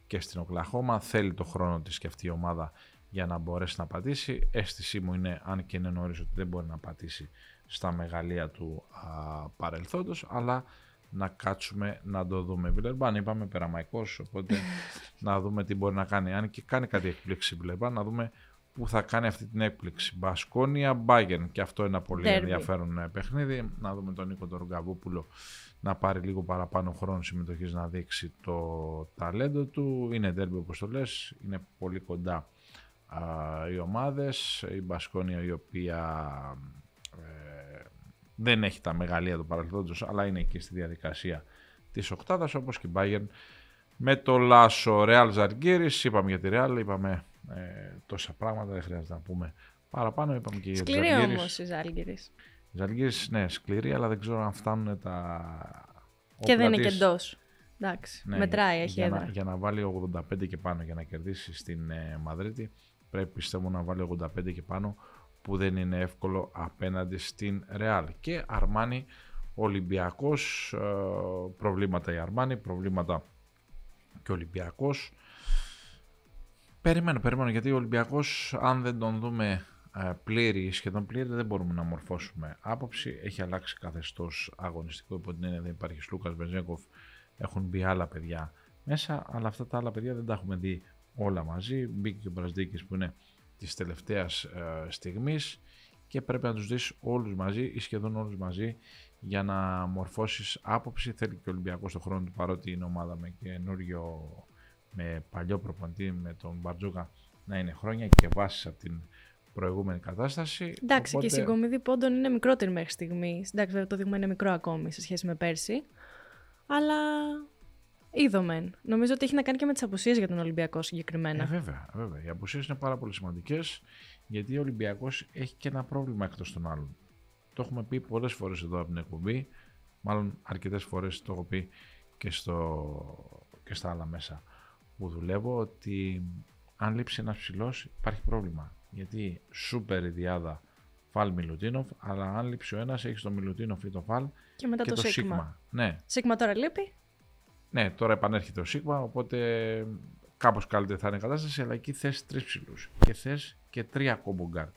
και στην Οκλαχώμα, θέλει το χρόνο της και αυτή η ομάδα για να μπορέσει να πατήσει. Αίσθησή μου είναι, αν και είναι νωρίς, ότι δεν μπορεί να πατήσει στα μεγαλεία του α, παρελθόντος, αλλά να κάτσουμε να το δούμε. Βιλερμπάν είπαμε περαμαϊκός, οπότε να δούμε τι μπορεί να κάνει. Αν και κάνει κάτι εκπλήξη η Βιλερμπάν, να δούμε πού θα κάνει αυτή την έκπληξη. Μπασκόνια, Μπάγκεν και αυτό είναι ένα πολύ Derby. ενδιαφέρον ε, παιχνίδι. Να δούμε τον Νίκο τον Ρογκαβούπουλο να πάρει λίγο παραπάνω χρόνο συμμετοχής να δείξει το ταλέντο του. Είναι ντέρμπι όπως το λες, είναι πολύ κοντά α, οι ομάδες. Η Μπασκόνια η οποία ε, δεν έχει τα μεγαλεία του παρελθόντος αλλά είναι εκεί στη διαδικασία της οκτάδας όπως και η Bayern με το Λάσο Ρεάλ Ζαργκύρης είπαμε για τη Ρεάλ είπαμε ε, τόσα πράγματα δεν χρειάζεται να πούμε παραπάνω είπαμε και για τη Σκληρή Ζαλγκύρης. όμως η Ζάλγκυρης. Η Ζαλγκύρης ναι σκληρή αλλά δεν ξέρω αν φτάνουν τα Και δεν όπλα είναι και της. εντός. Εντάξει, Ναι, μετράει, έχει για, να, έδρα. για να βάλει 85 και πάνω για να κερδίσει στην ε, Μαδρίτη πρέπει πιστεύω να βάλει 85 και πάνω που δεν είναι εύκολο απέναντι στην Ρεάλ. Και Αρμάνι Ολυμπιακός, ε, προβλήματα η Αρμάνι, προβλήματα και ο Ολυμπιακός. Περιμένω, περιμένω γιατί ο Ολυμπιακός αν δεν τον δούμε ε, πλήρη, σχεδόν πλήρη δεν μπορούμε να μορφώσουμε άποψη. Έχει αλλάξει καθεστώς αγωνιστικό υπό την έννοια δεν υπάρχει Σλούκας Βεζέγκοφ, έχουν μπει άλλα παιδιά μέσα, αλλά αυτά τα άλλα παιδιά δεν τα έχουμε δει όλα μαζί. Μπήκε και ο Μπρασδίκης που είναι της τελευταίας ε, στιγμής και πρέπει να τους δεις όλους μαζί ή σχεδόν όλους μαζί για να μορφώσεις άποψη. Θέλει και ο Ολυμπιακός στον χρόνο του παρότι είναι ομάδα με καινούριο, με παλιό προπονητή με τον Μπαρτζούκα να είναι χρόνια και βάσεις από την προηγούμενη κατάσταση. Εντάξει, οπότε... και η συγκομιδή πόντων είναι μικρότερη μέχρι στιγμή. Εντάξει, βέβαια το δείγμα είναι μικρό ακόμη σε σχέση με πέρσι. Αλλά είδομεν. Νομίζω ότι έχει να κάνει και με τις απουσίες για τον Ολυμπιακό συγκεκριμένα. Ε, βέβαια, βέβαια. Οι απουσίες είναι πάρα πολύ σημαντικές γιατί ο Ολυμπιακός έχει και ένα πρόβλημα εκτός των άλλων. Το έχουμε πει πολλές φορές εδώ από την εκπομπή. Μάλλον αρκετές φορές το έχω πει και, στο, και στα άλλα μέσα που δουλεύω ότι αν λείψει ένας ψηλός υπάρχει πρόβλημα. Γιατί σούπερ η διάδα φαλ Μιλουτίνοφ, αλλά αν λείψει ο ένας έχεις το Μιλουτίνοφ ή το φαλ και μετά και το, το Σίκμα. Ναι. Σίκμα τώρα λείπει. Ναι, τώρα επανέρχεται ο Σίκμα, οπότε κάπως καλύτερη θα είναι η κατάσταση, αλλά εκεί θες τρεις ψηλούς και θες και τρία combo guard.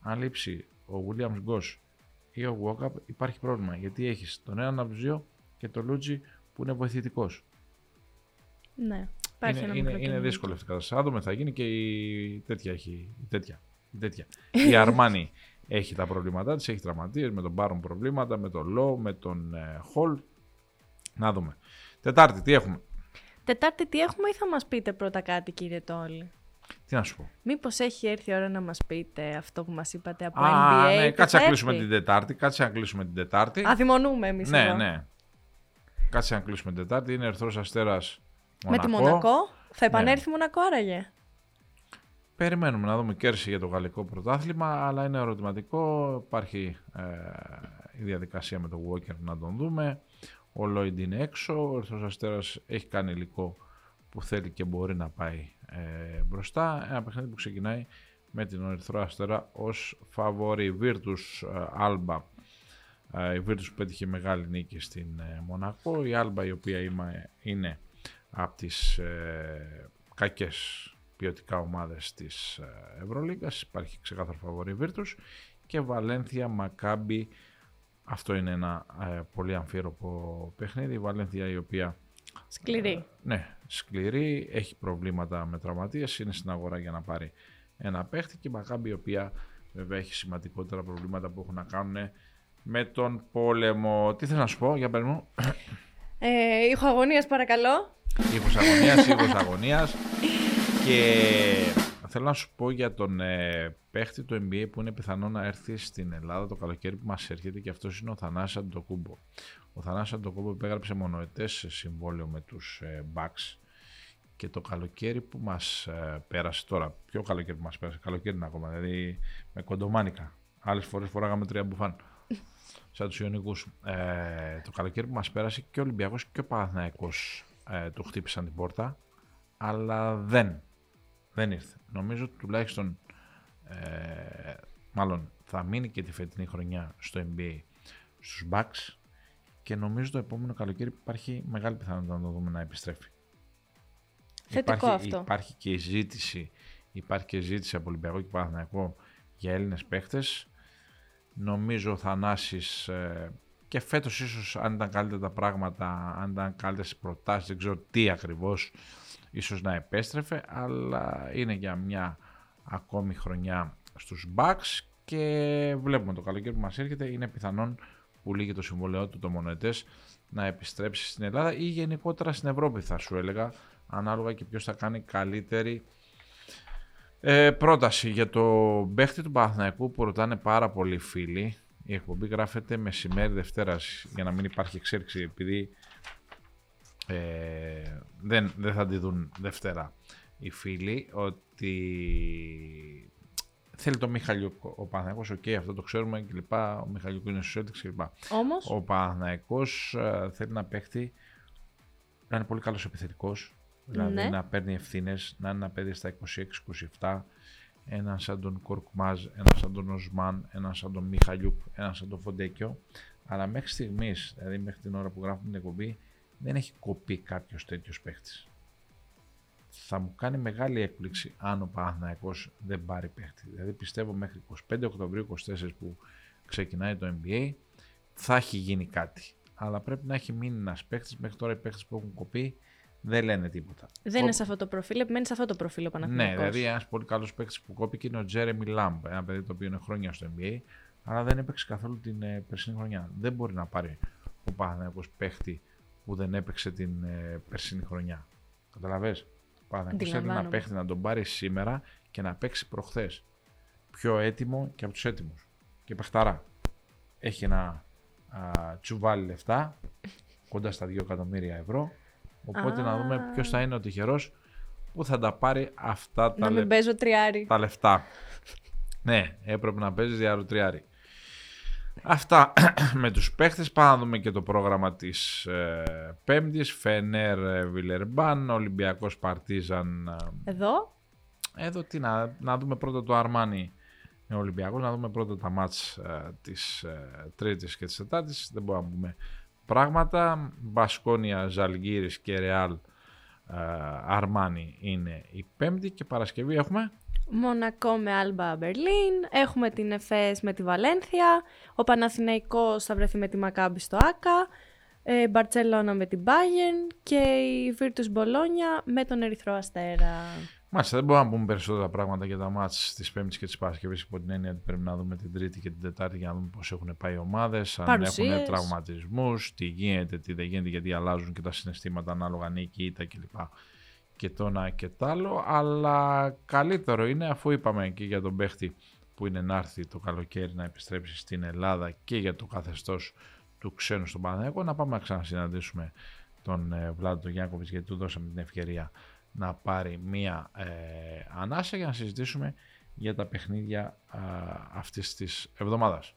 Αν λείψει ο Williams Goss ή ο Walkup, υπάρχει πρόβλημα γιατί έχεις τον έναν από τους δύο και τον Λούντζη που είναι βοηθητικός. Ναι. Υπάρχει είναι, ένα είναι, μικρό είναι κενό. δύσκολη αυτή η κατάσταση. Θα δούμε, θα γίνει και η τέτοια έχει. Η τέτοια. Η, τέτοια. η Αρμάνη έχει τα προβλήματά της, έχει τραυματίες με τον Μπάρον προβλήματα, με τον Λό, με τον ε, Χολ. Να δούμε. Τετάρτη, τι έχουμε; Τετάρτη τι έχουμε ή θα μας πείτε πρώτα κάτι κύριε Τόλη. Τι να σου πω. Μήπως έχει έρθει η ώρα να μας πείτε αυτό που μας είπατε από Α, NBA. ναι, που κάτσε θα να κλείσουμε έρθει. την Τετάρτη. Κάτσε να κλείσουμε την Τετάρτη. Αδειμονούμε εμείς ναι, εδώ. ναι. Κάτσε να κλείσουμε την Τετάρτη. Είναι Ερθρός Αστέρας Με τη Μονακό. Θα επανέλθει η Μονακό άραγε; Περιμένουμε να δούμε κέρση για το γαλλικό πρωτάθλημα, αλλά είναι ερωτηματικό. Υπάρχει ε, η διαδικασία με τον Walker να τον δούμε. Ο Lloyd είναι έξω. Ο Ερθρός Αστέρας έχει κάνει υλικό που θέλει και μπορεί να πάει ε, μπροστά. Ένα παιχνίδι που ξεκινάει με την Ερθρό Αστέρα ως φαβορή. Virtus ε, Alba. Ε, η Virtus που πέτυχε μεγάλη νίκη στην ε, Μονακό. Η Alba η οποία είμαι, είναι από τις ε, κακές ποιοτικά ομάδες της ε, Ευρωλίγκας. Υπάρχει ξεκάθαρο φαβορή Virtus και Βαλένθια Μακάμπι. Αυτό είναι ένα ε, πολύ αμφίροπο παιχνίδι. Η Βαλένθια η οποία Σκληρή. ναι, σκληρή, έχει προβλήματα με τραυματίες, είναι στην αγορά για να πάρει ένα παίχτη και η Μακάμπι η οποία βέβαια έχει σημαντικότερα προβλήματα που έχουν να κάνουν με τον πόλεμο. Τι θέλω να σου πω, για πες μου; Ε, ήχος αγωνίας παρακαλώ. Ήχος αγωνίας, ήχος αγωνίας. Και θέλω να σου πω για τον ε, παίχτη του NBA που είναι πιθανό να έρθει στην Ελλάδα το καλοκαίρι που μας έρχεται και αυτός είναι ο Θανάσης Αντοκούμπο. Ο Θανάσης Αντοκούμπο υπέγραψε μονοετές σε συμβόλαιο με τους ε, Bucks και το καλοκαίρι που μας ε, πέρασε τώρα, ποιο καλοκαίρι που μας πέρασε, καλοκαίρι είναι ακόμα, δηλαδή με κοντομάνικα. Άλλες φορές φοράγαμε τρία μπουφάν, σαν τους Ιωνικούς. Ε, το καλοκαίρι που μας πέρασε και ο Ολυμπιακός και ο Παναθηναϊκός ε, του χτύπησαν την πόρτα, αλλά δεν, δεν ήρθε. Νομίζω ότι τουλάχιστον, ε, μάλλον θα μείνει και τη φετινή χρονιά στο NBA στους Bucks και νομίζω το επόμενο καλοκαίρι υπάρχει μεγάλη πιθανότητα να το δούμε να επιστρέφει. Θετικό υπάρχει, αυτό. Υπάρχει και ζήτηση, υπάρχει και ζήτηση από Ολυμπιακό και Παναθηναϊκό για Έλληνες παίχτες. Νομίζω ο Θανάσης ε, και φέτος ίσως αν ήταν καλύτερα τα πράγματα, αν ήταν καλύτερες οι προτάσεις, δεν ξέρω τι ακριβώς, ίσως να επέστρεφε, αλλά είναι για μια ακόμη χρονιά στους Bucks και βλέπουμε το καλοκαίρι που μας έρχεται, είναι πιθανόν που λύγει το συμβολαιό του το μονοετές να επιστρέψει στην Ελλάδα ή γενικότερα στην Ευρώπη θα σου έλεγα, ανάλογα και ποιος θα κάνει καλύτερη ε, πρόταση για το παίχτη του Παναθηναϊκού που ρωτάνε πάρα πολλοί φίλοι. Η εκπομπή γράφεται μεσημέρι Δευτέρας για να μην υπάρχει εξέλιξη επειδή ε, δεν, δεν θα τη δουν Δευτέρα οι φίλοι ότι θέλει το Μιχαλιούκ ο Παναθηναϊκός, οκ αυτό το ξέρουμε και λοιπά, ο Μιχαλιούκ είναι στους Celtics και λοιπά. Όμως, Ο Παναθηναϊκός ε, θέλει να παίχτη να είναι πολύ καλός επιθετικός, δηλαδή Ναι. να παίρνει ευθύνες, να είναι ένα παιδί στα 26-27, έναν σαν τον Κορκμάζ, έναν σαν τον Οσμάν, έναν σαν τον Μιχαλιούκ, έναν σαν τον Φοντέκιο. Αλλά μέχρι στιγμής, δηλαδή μέχρι την ώρα που γράφουμε την εκπομπή, δεν έχει κοπεί κάποιος τέτοιος παίχτης. Θα μου κάνει μεγάλη έκπληξη αν ο Παναθηναϊκός δεν πάρει παίχτη. Δηλαδή πιστεύω μέχρι 25 Οκτωβρίου 24 που ξεκινάει το NBA θα έχει γίνει κάτι. Αλλά πρέπει να έχει μείνει ένας παίχτης. Μέχρι τώρα οι παίχτες που έχουν κοπεί δεν λένε τίποτα. δεν είναι σε αυτό το προφίλ, επιμένει σε αυτό το προφίλ ο Ναι, Παναθηναϊκός. δηλαδή ένας πολύ καλός παίκτη που κόπηκε είναι ο Τζέρεμι Λάμπ. Ένα παιδί το οποίο είναι χρόνια στο NBA, αλλά δεν έπαιξε καθόλου την ε, περσινή χρονιά. Δεν μπορεί να πάρει ο Παναθηναϊκός παίχτη που δεν έπαιξε την ε, περσινή χρονιά. Καταλαβες; Ο Παναθηναϊκός θέλει ένα Αντιλαμβάνομαι. παίχτη να τον πάρει σήμερα και να παίξει προχθές. πιο έτοιμο και από τους έτοιμους. Και παιχταρά. Έχει ένα α, τσουβάλι λεφτά, κοντά στα 2 εκατομμύρια ευρώ. Οπότε να δούμε ποιος θα είναι ο τυχερός που θα τα πάρει αυτά τα, Να μην παίζω τριάρι. τα λεφτά. ναι, έπρεπε να παίζεις διάρκεια τριάρι. Αυτά με τους παίχτες. Πάμε να δούμε και το πρόγραμμα της ε, Πέμπτης. Φενέρ ε, Βιλερμπάν, Ολυμπιακός Παρτίζαν. ε, Εδώ. Εδώ τι να, να δούμε πρώτα το Αρμάνι με Ολυμπιακός, να δούμε πρώτα τα μάτς ε, της ε, Τρίτης και της Τετάρτης. Δεν μπορούμε να πούμε πράγματα. Μπασκόνια, Ζαλγύρης και Ρεάλ ε, Αρμάνι είναι η Πέμπτη και Παρασκευή έχουμε. Μονακό με Άλμπα Μπερλίν. Έχουμε την Εφές με τη Βαλένθια. Ο Παναθηναϊκός θα βρεθεί με τη Μακάμπη στο Άκα. Ε, Μπαρτσελώνα με την Bayern και η Virtus Bologna με τον Ερυθρό Αστέρα. Μάλιστα, δεν μπορούμε να πούμε περισσότερα πράγματα για τα μάτς της Πέμπτης και της Παρασκευής υπό την έννοια ότι πρέπει να δούμε την Τρίτη και την Τετάρτη για να δούμε πώς έχουν πάει οι ομάδες, αν Παρουσίες. έχουν τραυματισμούς, τι γίνεται, τι δεν γίνεται, γιατί αλλάζουν και τα συναισθήματα ανάλογα νίκη, ήττα κλπ. Και το ένα και το άλλο, αλλά καλύτερο είναι αφού είπαμε και για τον παίχτη που είναι να έρθει το καλοκαίρι να επιστρέψει στην Ελλάδα και για το καθεστώς του ξένου στον Παναγιώτο, να πάμε να ξανασυναντήσουμε τον ε, Βλάντο Γιάνκοβιτς γιατί του δώσαμε την ευκαιρία να πάρει μία ε, ανάσα για να συζητήσουμε για τα παιχνίδια α, αυτής της εβδομάδας.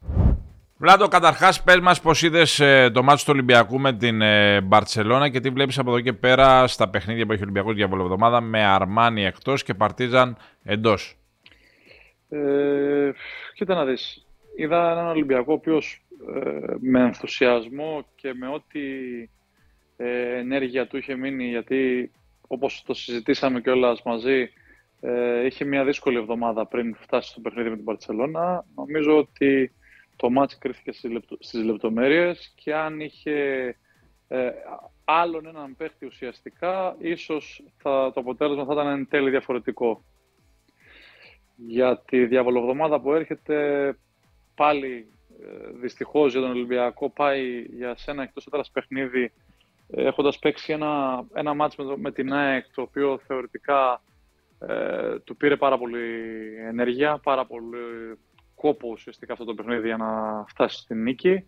Βλάντο, καταρχάς πες μας πως είδες ε, το μάτσο του Ολυμπιακού με την ε, Μπαρτσελώνα και τι βλέπεις από εδώ και πέρα στα παιχνίδια που έχει ο Ολυμπιακός για εβδομάδα με Αρμάνι εκτός και Παρτίζαν εντός. Ε, κοίτα να δεις. Είδα έναν Ολυμπιακό ο οποίος ε, με ενθουσιασμό και με ό,τι ε, ενέργεια του είχε μείνει, γιατί όπως το συζητήσαμε κιόλας μαζί, ε, είχε μια δύσκολη εβδομάδα πριν φτάσει στο παιχνίδι με την Παρτσελώνα. Νομίζω ότι το μάτς κρίθηκε στις, λεπτο, στις λεπτομέρειες και αν είχε ε, άλλον έναν παίχτη ουσιαστικά, ίσως θα, το αποτέλεσμα θα ήταν εν τέλει διαφορετικό. Για τη διαβολοβδομάδα που έρχεται, πάλι ε, δυστυχώς για τον Ολυμπιακό πάει για σένα εκτός έδρας παιχνίδι έχοντας παίξει ένα, ένα μάτς με, το- με την ΑΕΚ το οποίο θεωρητικά ε, του πήρε πάρα πολύ ενέργεια, πάρα πολύ κόπο ουσιαστικά αυτό το παιχνίδι για να φτάσει στην νίκη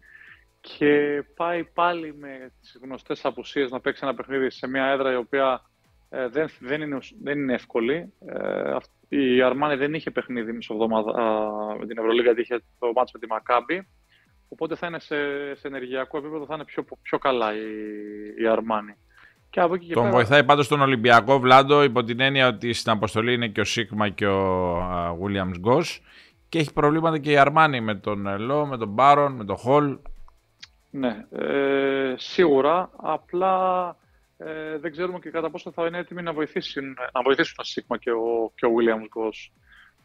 και πάει πάλι με τις γνωστές απουσίες να παίξει ένα παιχνίδι σε μια έδρα η οποία ε, δεν, δεν, είναι, ουσ- δεν είναι εύκολη. Ε, αυ- η Αρμάνη δεν είχε παιχνίδι μισοβδομάδα α, με την Ευρωλίγα, γιατί είχε το μάτς με τη Μακάμπη. Οπότε θα είναι σε, σε ενεργειακό επίπεδο, θα είναι πιο, πιο καλά η, η Αρμάνη. Και από εκεί και Τον πέρα, βοηθάει πάντως τον Ολυμπιακό Βλάντο υπό την έννοια ότι στην αποστολή είναι και ο Σίγμα και ο α, Williams Goss και έχει προβλήματα και η Αρμάνι με τον Λό, με τον Μπάρον, με τον Χολ. Ναι, ε, σίγουρα. Απλά ε, δεν ξέρουμε και κατά πόσο θα είναι έτοιμοι να βοηθήσουν, να βοηθήσουν ο Σίγμα και ο, και ο Williams Goss.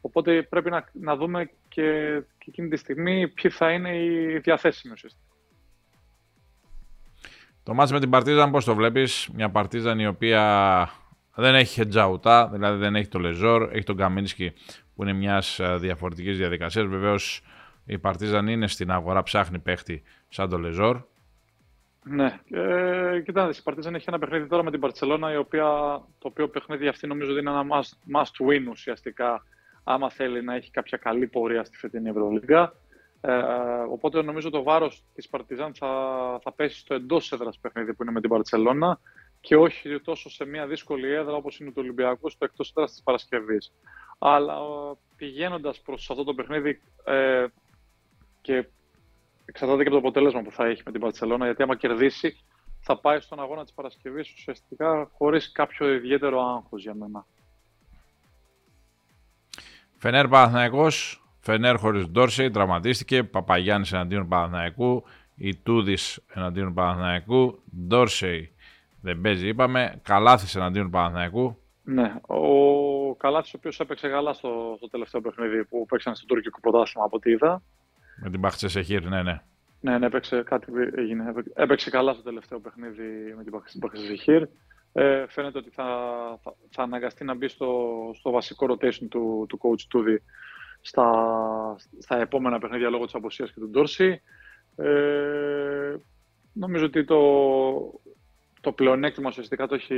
Οπότε πρέπει να, να δούμε και, και εκείνη τη στιγμή ποιοι θα είναι οι διαθέσιμοι ουσιαστικά. Το μάτς με την Παρτίζαν πώς το βλέπεις, μια Παρτίζαν η οποία δεν έχει χετζαουτά, δηλαδή δεν έχει το Λεζόρ, έχει τον Καμίνσκι που είναι μιας α, διαφορετικής διαδικασίας. Βεβαίως η Παρτίζαν είναι στην αγορά, ψάχνει παίχτη σαν το Λεζόρ. Ναι, ε, κοιτάξτε, η Παρτίζαν έχει ένα παιχνίδι τώρα με την Παρσελώνα, η οποία, το οποίο παιχνίδι αυτή νομίζω ότι είναι ένα must, must win ουσιαστικά, άμα θέλει να έχει κάποια καλή πορεία στη φετινή Ευρωλίγκα. Ε, οπότε νομίζω το βάρος της Παρτιζάν θα, θα πέσει στο εντός έδρας παιχνίδι που είναι με την Παρσελώνα και όχι τόσο σε μια δύσκολη έδρα όπως είναι το Ολυμπιακός στο εκτός έδρας της Παρασκευής. Αλλά ε, πηγαίνοντας προς αυτό το παιχνίδι ε, και εξαρτάται και από το αποτέλεσμα που θα έχει με την Παρσελώνα, γιατί άμα κερδίσει θα πάει στον αγώνα της Παρασκευής ουσιαστικά χωρίς κάποιο ιδιαίτερο άγχος για μένα. Φενέρ Παναθηναϊκός, Φενέρ χωρίς Ντόρσεϊ, τραυματίστηκε. Παπαγιάννης εναντίον Παναθηναϊκού, η Τούδης εναντίον Παναθηναϊκού, Ντόρσεϊ δεν παίζει, είπαμε. Καλάθης εναντίον Παναθηναϊκού. Ναι, ο Καλάθης ο οποίος έπαιξε καλά στο, στο τελευταίο παιχνίδι που παίξαν στο τουρκικό πρωτάθλημα από ό,τι είδα. Με την Μπαχτσέ Σεχίρ, ναι, ναι. Ναι, ναι, έπαιξε κάτι έγινε. Έπαι- Έπαιξε καλά στο τελευταίο παιχνίδι με την Παχσισιχήρ. Ε, φαίνεται ότι θα, θα, θα αναγκαστεί να μπει στο, στο βασικό rotation του, του coach Τούδη στα, στα επόμενα παιχνίδια λόγω της αποσίας και του Ντόρση. Ε, νομίζω ότι το, το πλεονέκτημα ουσιαστικά το έχει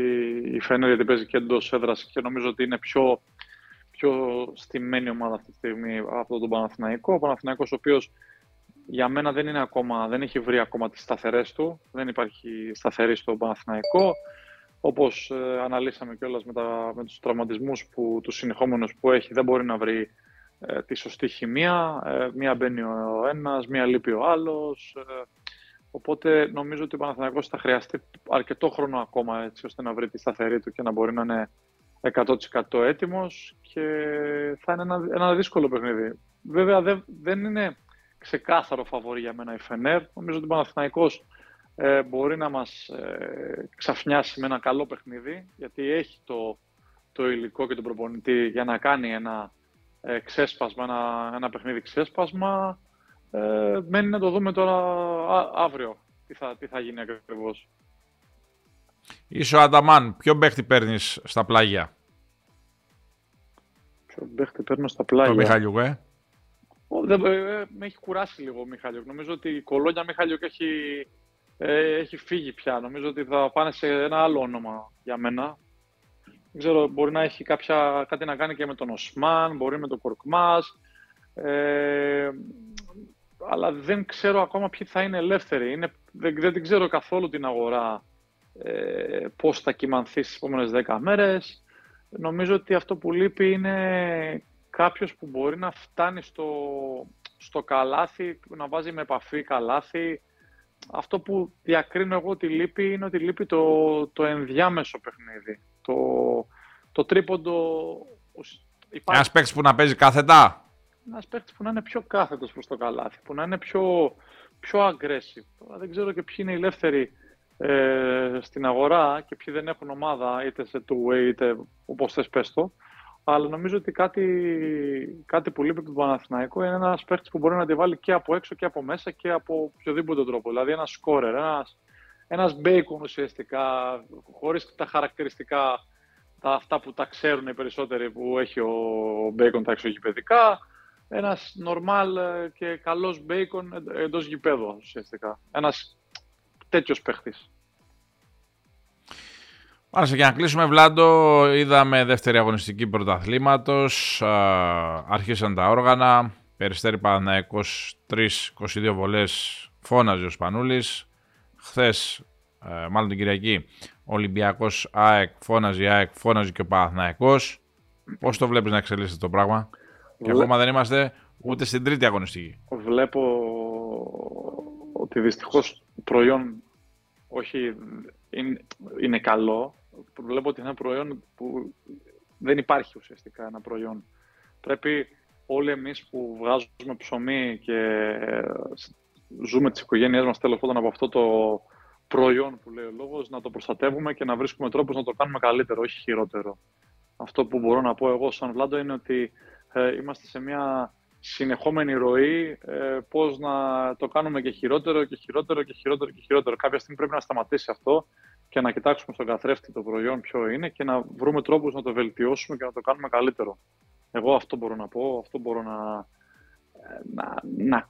η Φενέρ γιατί παίζει και εντός έδρας και νομίζω ότι είναι πιο, πιο στημένη ομάδα αυτή τη στιγμή από τον Παναθηναϊκό. Ο Παναθηναϊκός ο οποίος για μένα δεν, είναι ακόμα, δεν έχει βρει ακόμα τις σταθερές του, δεν υπάρχει σταθερή στο Παναθηναϊκό. Όπως ε, αναλύσαμε κιόλας με, τα, με τους τραυματισμούς, που, τους συνεχόμενους που έχει, δεν μπορεί να βρει ε, τη σωστή χημεία. Ε, μία μπαίνει ο ένας, μία λείπει ο άλλος. Ε, οπότε νομίζω ότι ο Παναθηναϊκός θα χρειαστεί αρκετό χρόνο ακόμα έτσι ώστε να βρει τη σταθερή του και να μπορεί να είναι 100% έτοιμος και θα είναι ένα, ένα δύσκολο παιχνίδι. Βέβαια δεν, δεν είναι ξεκάθαρο φαβορή για μένα η Φενέρ. Νομίζω ότι ο Παναθηναϊκός ε, μπορεί να μας ε, ξαφνιάσει με ένα καλό παιχνίδι, γιατί έχει το, το υλικό και τον προπονητή για να κάνει ένα ε, ξέσπασμα, ένα, ένα παιχνίδι ξέσπασμα. Ε, μένει να το δούμε τώρα αύριο τι θα, τι θα γίνει ακριβώς. Είσαι ο Ανταμάν. Ποιο παίχτη παίρνεις στα πλάγια; Ποιο παίχτη παίρνω στα πλάγια; Το Μιχαλιούκ, ε. δεν, ε, με έχει κουράσει λίγο ο Μιχαλιούκ. Νομίζω ότι η κολόνια Μιχαλιούκ έχει, ε, έχει φύγει πια. Νομίζω ότι θα πάνε σε ένα άλλο όνομα για μένα. Δεν ξέρω, μπορεί να έχει κάποια, κάτι να κάνει και με τον Οσμάν, μπορεί με τον Κορκμάς. Ε, αλλά δεν ξέρω ακόμα ποιοι θα είναι ελεύθεροι. Είναι, δεν, δεν την ξέρω καθόλου την αγορά ε, πώς θα κοιμανθεί στις επόμενες 10 μέρες. Νομίζω ότι αυτό που λείπει είναι κάποιος που μπορεί να φτάνει στο, στο καλάθι, να βάζει με επαφή καλάθι. Αυτό που διακρίνω εγώ ότι λείπει είναι ότι λείπει το, το ενδιάμεσο παιχνίδι. Το, το τρίποντο... Υπάρχει... Ένας παίκτης που να παίζει κάθετα; Ένας παίκτης που να είναι πιο κάθετος προς το καλάθι, που να είναι πιο, πιο aggressive. δεν ξέρω και ποιοι είναι οι ελεύθεροι ε, στην αγορά και ποιοι δεν έχουν ομάδα είτε σε two-way είτε όπως θες πες το. Αλλά νομίζω ότι κάτι, κάτι που λείπει από τον Παναθηναϊκό είναι ένας παίχτη που μπορεί να τη βάλει και από έξω και από μέσα και από οποιοδήποτε τρόπο. Δηλαδή ένας σκόρερ, ένας, ένας bacon ουσιαστικά, χωρίς τα χαρακτηριστικά τα, αυτά που τα ξέρουν οι περισσότεροι που έχει ο bacon τα εξωγηπαιδικά. Ένας normal και καλός bacon εντός γηπέδου ουσιαστικά. Ένας τέτοιος παίχτης. Μάλιστα, για να κλείσουμε, Βλάντο, είδαμε δεύτερη αγωνιστική πρωταθλήματος, αρχίσαν τα όργανα, Περιστέρη Παναθηναϊκός 3-22 βολές φώναζε ο Σπανούλης, χθες, μάλλον την Κυριακή, Ολυμπιακός ΑΕΚ φώναζε η ΑΕΚ, φώναζε και ο Παναθηναϊκός. Πώς το βλέπεις να εξελίσσεται το πράγμα, και ακόμα δεν είμαστε ούτε στην τρίτη αγωνιστική. Βλέπω ότι δυστυχώς προϊόν όχι είναι, είναι καλό, βλέπω ότι είναι ένα προϊόν που δεν υπάρχει ουσιαστικά ένα προϊόν. Πρέπει όλοι εμείς που βγάζουμε ψωμί και ζούμε τις οικογένειές μας τέλος πάντων από αυτό το προϊόν που λέει ο λόγος, να το προστατεύουμε και να βρίσκουμε τρόπους να το κάνουμε καλύτερο, όχι χειρότερο. Αυτό που μπορώ να πω εγώ σαν Βλάντο είναι ότι ε, είμαστε σε μια συνεχόμενη ροή ε, πώς να το κάνουμε και χειρότερο και χειρότερο και χειρότερο και χειρότερο. Κάποια στιγμή πρέπει να σταματήσει αυτό και να κοιτάξουμε στον καθρέφτη το προϊόν ποιο είναι και να βρούμε τρόπους να το βελτιώσουμε και να το κάνουμε καλύτερο. Εγώ αυτό μπορώ να πω, αυτό μπορώ να... να, να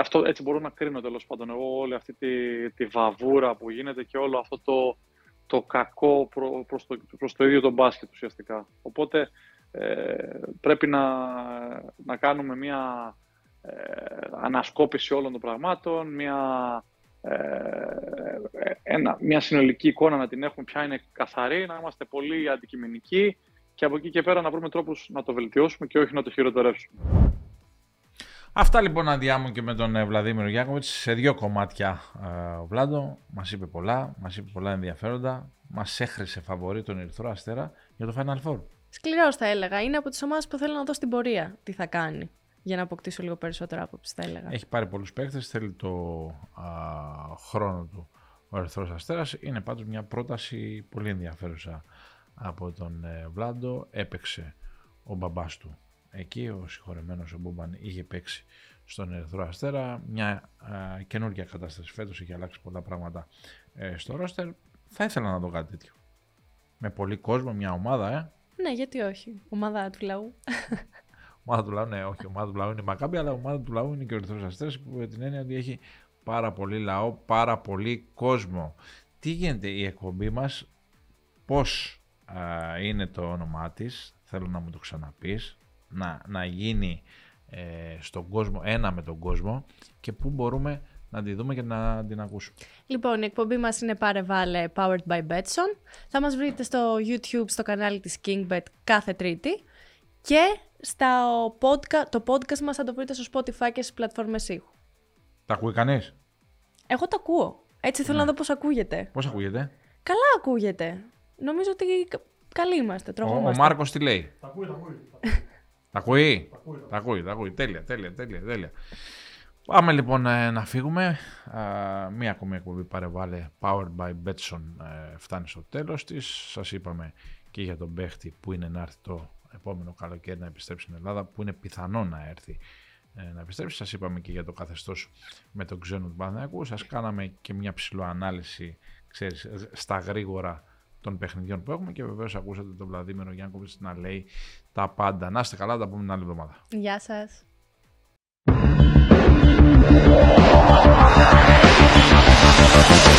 αυτό, έτσι μπορώ να κρίνω τέλος πάντων εγώ όλη αυτή τη, τη βαβούρα που γίνεται και όλο αυτό το, το κακό προ, προς, το, προς το ίδιο το μπάσκετ ουσιαστικά. Οπότε ε, πρέπει να, να κάνουμε μια ε, ανασκόπηση όλων των πραγμάτων, μια, ε, ένα, μια συνολική εικόνα να την έχουμε ποια είναι καθαρή, να είμαστε πολύ αντικειμενικοί και από εκεί και πέρα να βρούμε τρόπους να το βελτιώσουμε και όχι να το χειροτερεύσουμε. Αυτά λοιπόν αντιάμουν και με τον Βλαδίμιο Γιάκοβιτς σε δύο κομμάτια ο Βλάντο. Μας είπε πολλά, μας είπε πολλά ενδιαφέροντα. Μας έχρισε φαβορή τον Ερυθρό Αστέρα για το Final Four. Σκληρός θα έλεγα. Είναι από τις ομάδες που θέλω να δω στην πορεία τι θα κάνει. Για να αποκτήσω λίγο περισσότερο άποψη, θα έλεγα. Έχει πάρει πολλούς παίκτε, θέλει το α, χρόνο του ο Ερυθρός Αστέρας. Είναι πάντως μια πρόταση πολύ ενδιαφέρουσα από τον ε, Βλάντο. Έπαιξε ο μπαμπάς του εκεί, ο συγχωρεμένος ο Μπούμπαν είχε παίξει στον Ερυθρό Αστέρα. Μια α, καινούργια κατάσταση φέτος, έχει αλλάξει πολλά πράγματα ε, στο ρόστερ. Θα ήθελα να δω κάτι τέτοιο. Με πολύ κόσμο, μια ομάδα, ε. Ναι, γιατί όχι. Ομάδα του λαού. ομάδα του λαού, ναι, όχι. Ομάδα του λαού είναι η Μακάμπη, αλλά ομάδα του λαού είναι και ο Ερυθρός Αστέρας που με την έννοια ότι έχει πάρα πολύ λαό, πάρα πολύ κόσμο. Τι γίνεται η εκπομπή μας, πώς είναι το όνομά της, θέλω να μου το ξαναπείς, να, να γίνει ε, στον κόσμο, ένα με τον κόσμο και πού μπορούμε να τη δούμε και να την ακούσουμε. Λοιπόν, η εκπομπή μας είναι Πάρε Βάλε Powered by Betson. Θα μας βρείτε στο YouTube, στο κανάλι της KingBet κάθε Τρίτη και στα podcast, το podcast μας θα το βρείτε στο Spotify και στις πλατφόρμες ήχου. Τα ακούει κανείς; Εγώ το ακούω. Έτσι θέλω Ναι. να δω πώς ακούγεται. Πώς ακούγεται; Καλά ακούγεται. Νομίζω ότι κα- καλοί είμαστε, Ο, ο τρογόμαστε. Μάρκος τι λέει; Τα ακούει, τα ακούει. Τα ακούει; Τα ακούει, τα Τα ακούει, τα ακούει. Τέλεια, τέλεια, τέλεια, τέλεια. Πάμε λοιπόν ε, να φύγουμε. Α, μία ακόμη εκπομπή παρεβάλλε Powered by Betson ε, φτάνει στο τέλος της. Σας είπαμε και για τον παίχτη που είναι να έρθει το επόμενο καλοκαίρι να επιστρέψει στην Ελλάδα, που είναι πιθανό να έρθει ε, να επιστρέψει. Σας είπαμε και για το καθεστώς με τον ξένο του Παναθηναϊκού. Σας κάναμε και μια ψηλοανάλυση, ξέρεις, ε, στα γρήγορα των παιχνιδιών που έχουμε και βεβαίως ακούσατε τον Βλαδίμηρο Γιάνκοβιτς να λέει τα πάντα. Να είστε καλά, τα πούμε την άλλη εβδομάδα. Γεια σας. Thank you.